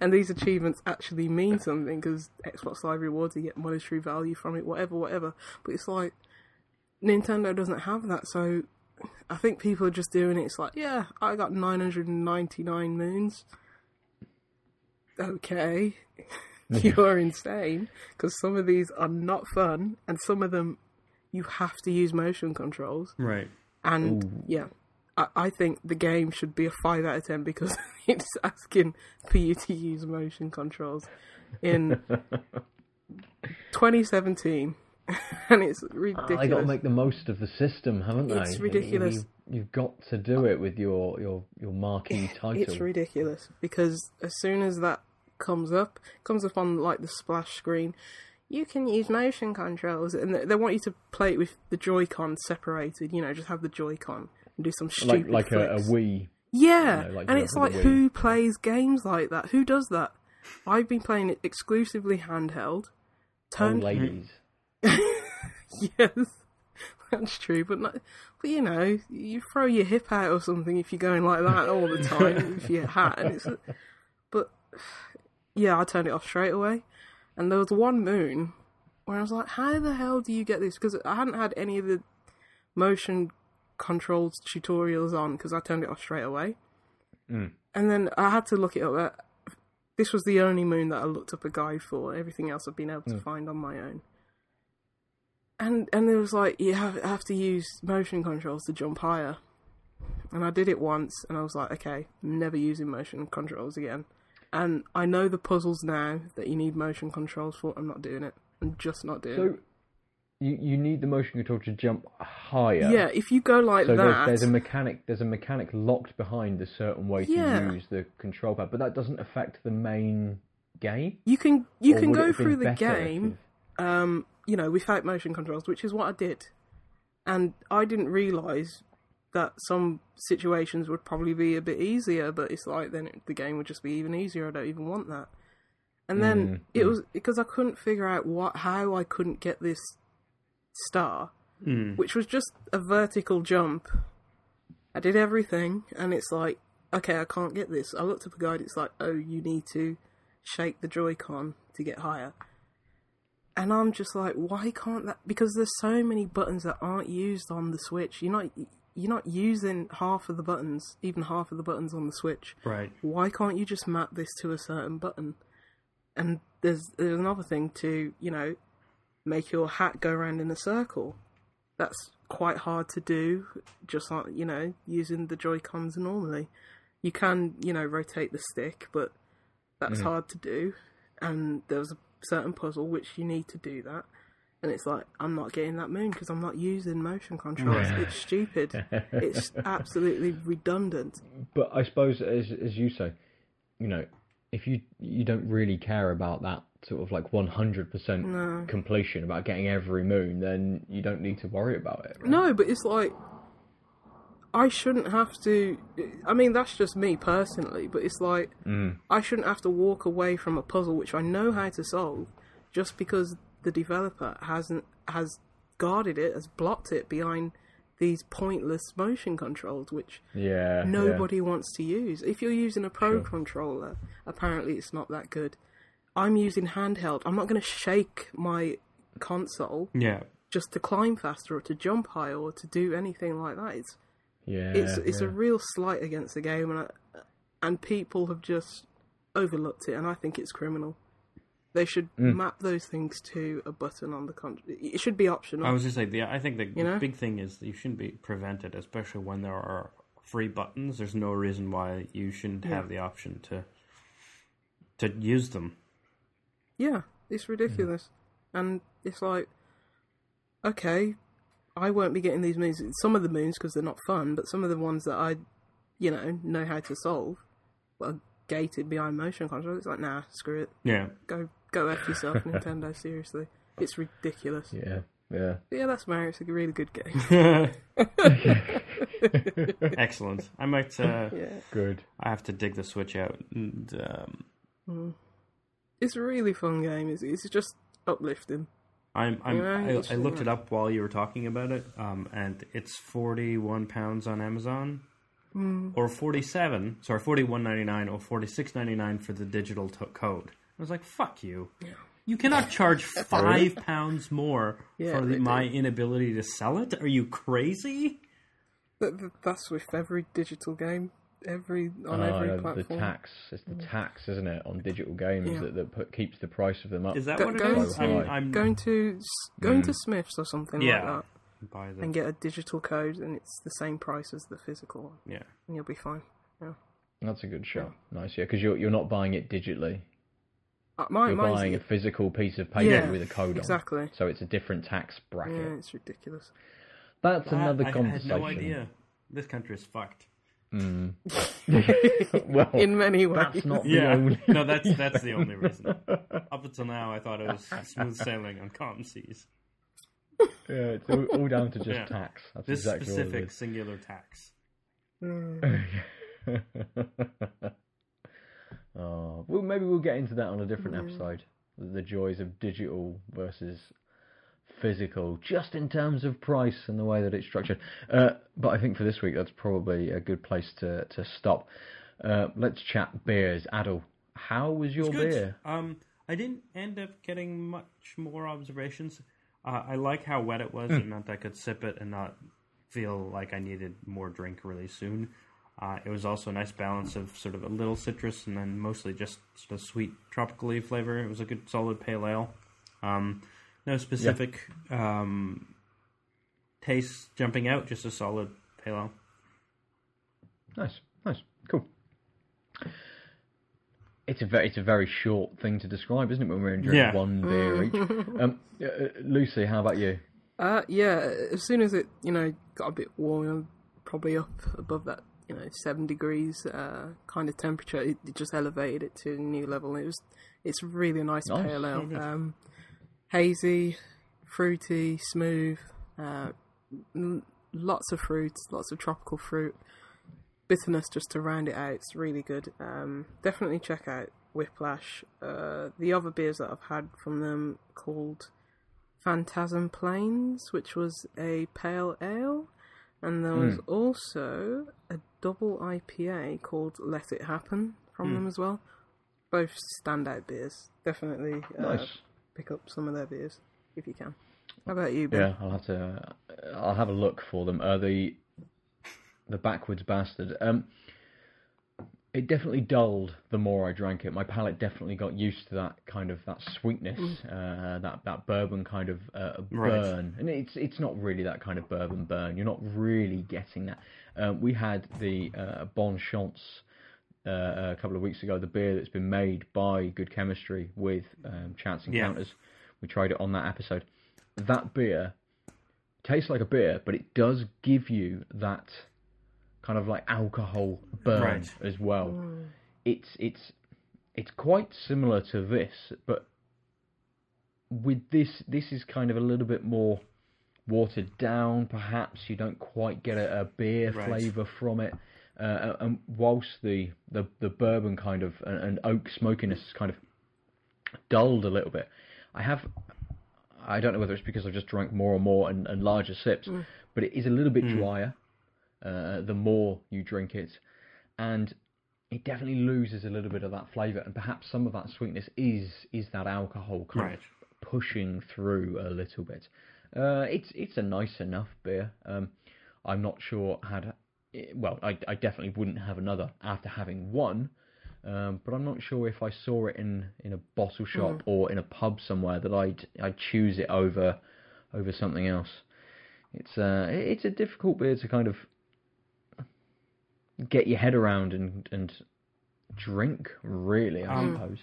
And these achievements actually mean something because Xbox Live Rewards, you get monetary value from it, whatever, whatever. But it's like Nintendo doesn't have that, so I think people are just doing it. It's like, yeah, I got 999 moons. Okay, you're insane because some of these are not fun, and some of them you have to use motion controls. Right. And yeah, I, I think the game should be a five out of ten because it's asking for you to use motion controls in 2017, and it's ridiculous. They got to make the most of the system, haven't they? It's ridiculous. You, you've got to do it with your your your marquee title. It's ridiculous because as soon as that comes up, comes up on like the splash screen, you can use motion controls, and they, they want you to play it with the Joy-Con separated. You know, just have the Joy-Con and do some like stupid like a, a. Wii. Yeah, you know, like and it's like with the Wii. who plays games like that? Who does that? I've been playing it exclusively handheld. Old ladies. yes, that's true. But not, but you know, you throw your hip out or something if you're going like that all the time with your hat. And it's, but yeah, I turned it off straight away. And there was one moon where I was like, "How the hell do you get this?" Because I hadn't had any of the motion controls tutorials on because I turned it off straight away. Mm. And then I had to look it up. This was the only moon that I looked up a guide for. Everything else I've been able to find on my own and and it was like you have have to use motion controls to jump higher, and I did it once, and I was like, okay, I'm never using motion controls again. And I know the puzzles now that you need motion controls for. I'm not doing it. I'm just not doing So it. you you need the motion control to jump higher. Yeah, if you go like So that, there's, there's a mechanic. There's a mechanic locked behind a certain way to Yeah. use the control pad, but that doesn't affect the main game. you can you Or can go through the game. um, you know, without motion controls, which is what I did. And I didn't realise that some situations would probably be a bit easier, but it's like then it, the game would just be even easier. I don't even want that. And then Mm, it was because I couldn't figure out what how I couldn't get this star, Mm. which was just a vertical jump. I did everything, and it's like, okay, I can't get this. I looked up a guide. It's like, oh, you need to shake the Joy-Con to get higher. And I'm just like, why can't that? Because there's so many buttons that aren't used on the Switch. You're not you're not using half of the buttons, even half of the buttons on the Switch. Right. Why can't you just map this to a certain button? And there's there's another thing to you know make your hat go around in a circle. That's quite hard to do, just like you know using the Joy Cons normally. You can you know rotate the stick, but that's mm. hard to do. And there's a certain puzzle which you need to do that. And it's like I'm not getting that moon because I'm not using motion controls. It's stupid. it's absolutely redundant. But I suppose, as as you say, you know, if you you don't really care about that sort of like one hundred percent completion about getting every moon, then you don't need to worry about it. right? No, but it's like I shouldn't have to. I mean, that's just me personally, but it's like mm. I shouldn't have to walk away from a puzzle which I know how to solve just because the developer hasn't has guarded it, has blocked it behind these pointless motion controls, which Yeah. nobody wants to use. If you're using a pro controller, apparently it's not that good. I'm using handheld. I'm not going to shake my console Yeah. just to climb faster or to jump higher or to do anything like that. It's Yeah. it's it's yeah. a real slight against the game, and I, and people have just overlooked it, and I think it's criminal. They should Mm. map those things to a button on the con. It should be optional. I was just the I think the You know? big thing is that you shouldn't be prevented, especially when there are free buttons. There's no reason why you shouldn't have the option to to use them. Yeah, it's ridiculous. And it's like, okay, I won't be getting these moons. Some of the moons because they're not fun, but some of the ones that I, you know, know how to solve, are gated behind motion control. It's like, nah, screw it. Yeah. Go, go f yourself, Nintendo. Seriously, it's ridiculous. Yeah. Yeah. But yeah, that's Mario. It's a really good game. Excellent. I might. Uh, yeah, Good. I have to dig the Switch out. And, um, it's a really fun game. Is It's, it's just uplifting. I'm. I'm Yeah, I, I looked it up while you were talking about it, um, and it's forty one pounds on Amazon, Hmm. or forty seven. Sorry, forty one ninety nine or forty six ninety nine for the digital to code. I was like, "Fuck you! You cannot charge five pounds more Yeah, for the, they my inability to sell it. Are you crazy?" That, that- that's with every digital game, every on Oh, every no, the platform. tax. It's the tax, isn't it, on digital games Yeah. that, that put, keeps the price of them up. Is that Go- what it go is? to- I'm, I'm Going to going to Smiths or something Mm. yeah. like that, By the, and get a digital code, and it's the same price as the physical one, yeah. and you'll be fine. Yeah. That's a good shot. Nice, yeah, because you're you're not buying it digitally. Uh, mine, You're buying a physical piece of paper Yeah, with a code on. exactly. So it's a different tax bracket. Yeah, bracket. it's ridiculous. That's I- another I, conversation. had no idea. This country is fucked. well, In many ways. that's not the Yeah, only. no, that's that's the only reason. Up until now, I thought it was smooth sailing on calm seas. yeah, it's all, all down to just Yeah. tax. That's This exactly specific singular tax. Mm. all it is. oh, well, maybe we'll get into that on a different Mm. episode. The joys of digital versus physical, just in terms of price and the way that it's structured. Uh, but I think for this week, that's probably a good place to to stop. Uh, let's chat beers. Adel, how was your Good. beer? Um, I didn't end up getting much more observations. Uh, I like how wet it was, Hmm. and meant I could sip it and not feel like I needed more drink really soon. Uh, it was also a nice balance of sort of a little citrus and then mostly just sort of sweet tropically flavor. It was a good solid pale ale. Um, no specific um, taste jumping out, just a solid pale ale. Nice, nice, cool. It's a very, it's a very short thing to describe, isn't it? When we're enjoying Yeah. one beer each. Um, uh, Lucy, how about you? Uh, yeah, as soon as it, you know, got a bit warmer, probably up above that, you know, seven degrees uh, kind of temperature, it, it just elevated it to a new level. It was, it's really a nice, Nice. pale ale, um, hazy, fruity, smooth, uh, n- lots of fruits, lots of tropical fruit, bitterness just to round it out. It's really good. Um, definitely check out Whiplash. Uh, the other beers that I've had from them called Phantasm Plains, which was a pale ale, and there was also a double IPA called Let It Happen from them as well. Both standout beers. Definitely uh, Nice. pick up some of their beers if you can. How about you, Ben? Yeah, I'll have to. Uh, I'll have a look for them. Uh, the the backwards bastard. Um, it definitely dulled the more I drank it. My palate definitely got used to that kind of that sweetness, uh, that that bourbon kind of uh, Right. burn. And it's it's not really that kind of bourbon burn. You're not really getting that. Um, we had the uh, Bon Chance uh, a couple of weeks ago, the beer that's been made by Good Chemistry with um, Chance Yeah. Encounters. We tried it on that episode. That beer tastes like a beer, but it does give you that kind of like alcohol burn Right. as well. Mm. It's it's it's quite similar to this, but with this this is kind of a little bit more watered down. Perhaps you don't quite get a, a beer Right. flavour from it. Uh, and whilst the, the, the bourbon kind of and, and oak smokiness is kind of dulled a little bit, I have I don't know whether it's because I've just drank more and more and, and larger sips, mm. but it is a little bit mm. drier uh, the more you drink it, and it definitely loses a little bit of that flavour, and perhaps some of that sweetness is is that alcohol kind Right. of pushing through a little bit. Uh, it's it's a nice enough beer. Um, I'm not sure had well, I, I definitely wouldn't have another after having one. Um, but I'm not sure if I saw it in, in a bottle shop or in a pub somewhere that I'd I'd choose it over over something else. It's uh it's a difficult beer to kind of get your head around and and drink really I Um, suppose.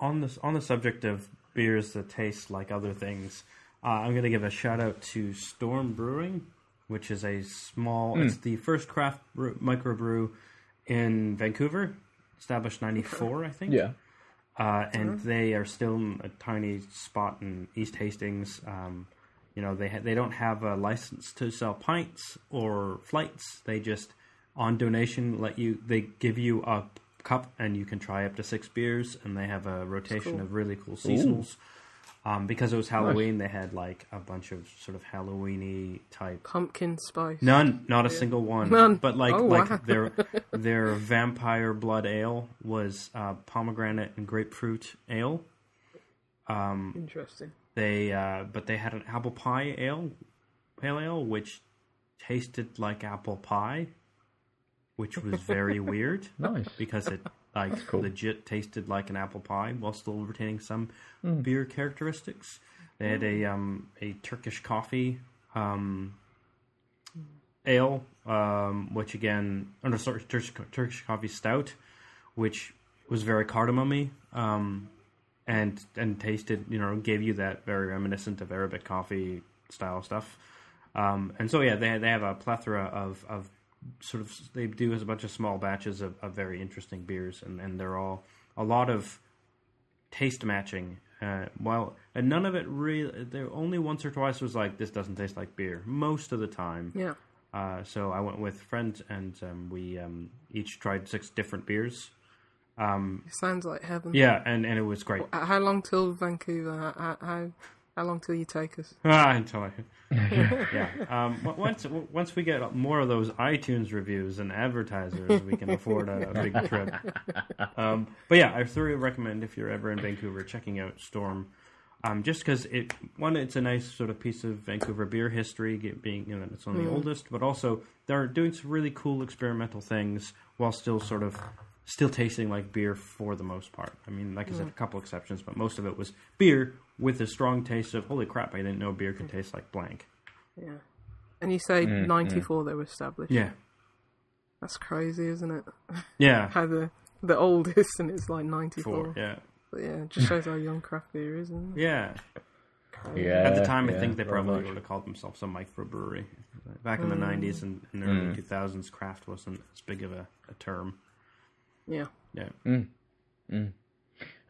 On this on the subject of beers that taste like other things, uh, I'm going to give a shout out to Storm Brewing, which is a small. It's the first craft brew, microbrew in Vancouver, established '94, I think. Yeah. Uh, and they are still in a tiny spot in East Hastings. Um, you know, they ha- they don't have a license to sell pints or flights. They just on donation let you. They give you a cup and you can try up to six beers. And they have a rotation cool. of really cool seasonals. Um, because it was Halloween, they had like a bunch of sort of Halloweeny type Pumpkin spice. None, not a single one. None. But like, Oh, like wow. their their vampire blood ale was uh, pomegranate and grapefruit ale. Interesting. They, uh, but they had an apple pie ale, pale ale, which tasted like apple pie, which was very weird Nice. because it like cool. legit tasted like an apple pie while still retaining some beer characteristics. They had a um, a Turkish coffee um, ale, um, which again, oh no, sorry, Turkish, Turkish coffee stout, which was very cardamomy, um, and and tasted, you know, gave you that very reminiscent of Arabic coffee style stuff. Um, and so yeah, they they have a plethora of, of sort of they do a bunch of small batches of, of very interesting beers, and, and they're all a lot of taste matching. Uh, while and none of it really, there only once or twice was like this doesn't taste like beer. Most of the time, Yeah. uh, so I went with friends, and um, we um, each tried six different beers. Sounds like heaven. Yeah, and, and it was great. How long till Vancouver? How, how, how long till you take us? Ah, until I, yeah. Um, once once we get more of those iTunes reviews and advertisers, we can afford a, a big trip. Um, but yeah, I thoroughly recommend if you're ever in Vancouver checking out Storm. Um, just because it one, it's a nice sort of piece of Vancouver beer history, get- being you know it's one of the oldest, but also they're doing some really cool experimental things while still sort of still tasting like beer for the most part. I mean, like I said, mm. a couple exceptions, but most of it was beer with a strong taste of holy crap! I didn't know beer could taste like blank. Yeah. And you say mm, mm. 94 they were established? Yeah, That's crazy, isn't it? Yeah, How the the oldest and it's like ninety four. four. Yeah, But yeah, it just shows how young craft beer is, isn't it? yeah. Yeah. At the time, I think they probably much. would have called themselves a microbrewery. Back in the '90s and, and early Mm. 2000s, craft wasn't as big of a, a term. Yeah. Yeah, Mm. And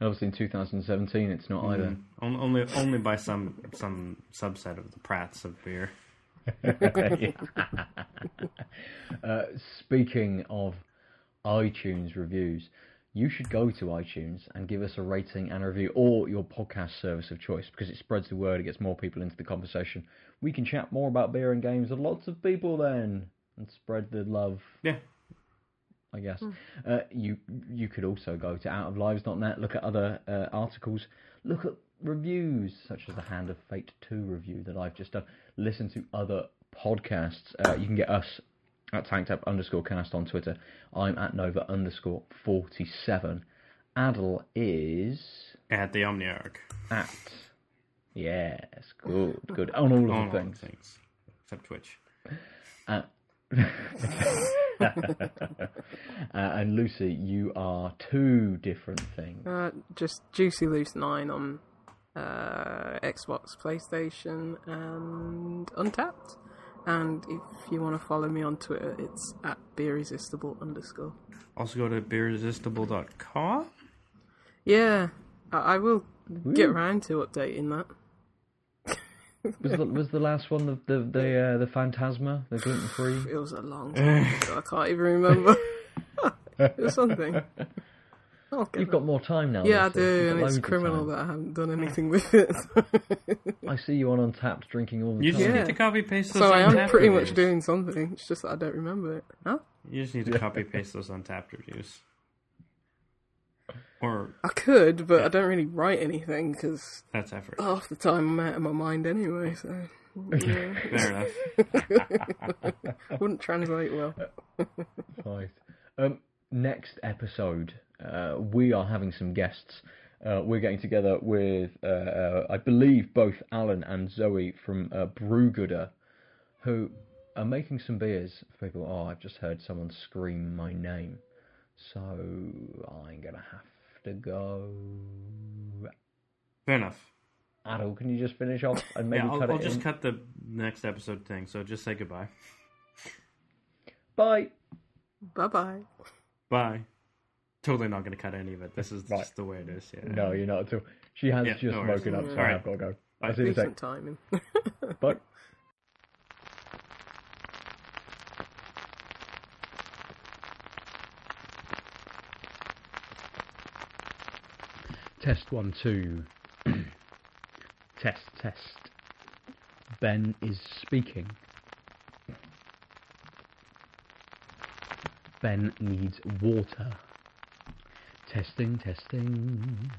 obviously in 2017, it's not either. Mm. On- only only by some some subset of the Pratts of beer. Uh, speaking of iTunes reviews, you should go to iTunes and give us a rating and a review, or your podcast service of choice, because it spreads the word, it gets more people into the conversation. We can chat more about beer and games with lots of people then, and spread the love. Yeah. I guess uh, you you could also go to outoflives.net, look at other uh, articles, look at reviews such as the Hand of Fate two review that I've just done. Listen to other podcasts. Uh, you can get us at tanktap underscore cast on Twitter. I'm at Nova underscore 47. Adel is At the Omniarch. at. Yes, good, good. On all of On the all things. things. Except Twitch. Uh, uh, and Lucy, you are two different things. Uh, just Juicy Loose 9 on uh, Xbox, PlayStation, and Untappd. And if you want to follow me on Twitter, it's at beerresistible underscore. Also go to beerresistible.com. Yeah, I, I will get Woo. around to updating that. Was the, was the last one the the the, uh, the Phantasma, the gluten free? It was a long time ago, I can't even remember. it was something. You've got more time now. yeah, I do, You've and it's criminal time. that I haven't done anything with it. I see you on Untappd drinking all the You just time. Yeah. need to copy paste those so I am pretty reviews. much doing something. It's just that I don't remember it. Huh? You just need to copy paste those untappd reviews. Or I could, but I don't really write anything because that's effort. half the time I'm out of my mind anyway. So yeah, Fair enough. wouldn't translate well. Right. Um, next episode, uh, we are having some guests. Uh, we're getting together with, uh, uh, I believe, both Alan and Zoe from uh, Brewgooder, who are making some beers for people. Oh, I've just heard someone scream my name, so I'm gonna have to go. Fair enough. Adel, can you just finish off and maybe yeah, I'll, cut I'll it just in? cut the next episode thing. So just say goodbye. Bye. Bye bye. Bye. Totally not going to cut any of it. This is Right. just the way it is. Yeah. No, you're not at all. She has Yeah, just no worries. woken up, so Alright. I've got to go. Bye. I'll see you in a sec. Decent timing. Bye. Test one, two. test, test. Ben is speaking. Ben needs water. Testing, testing.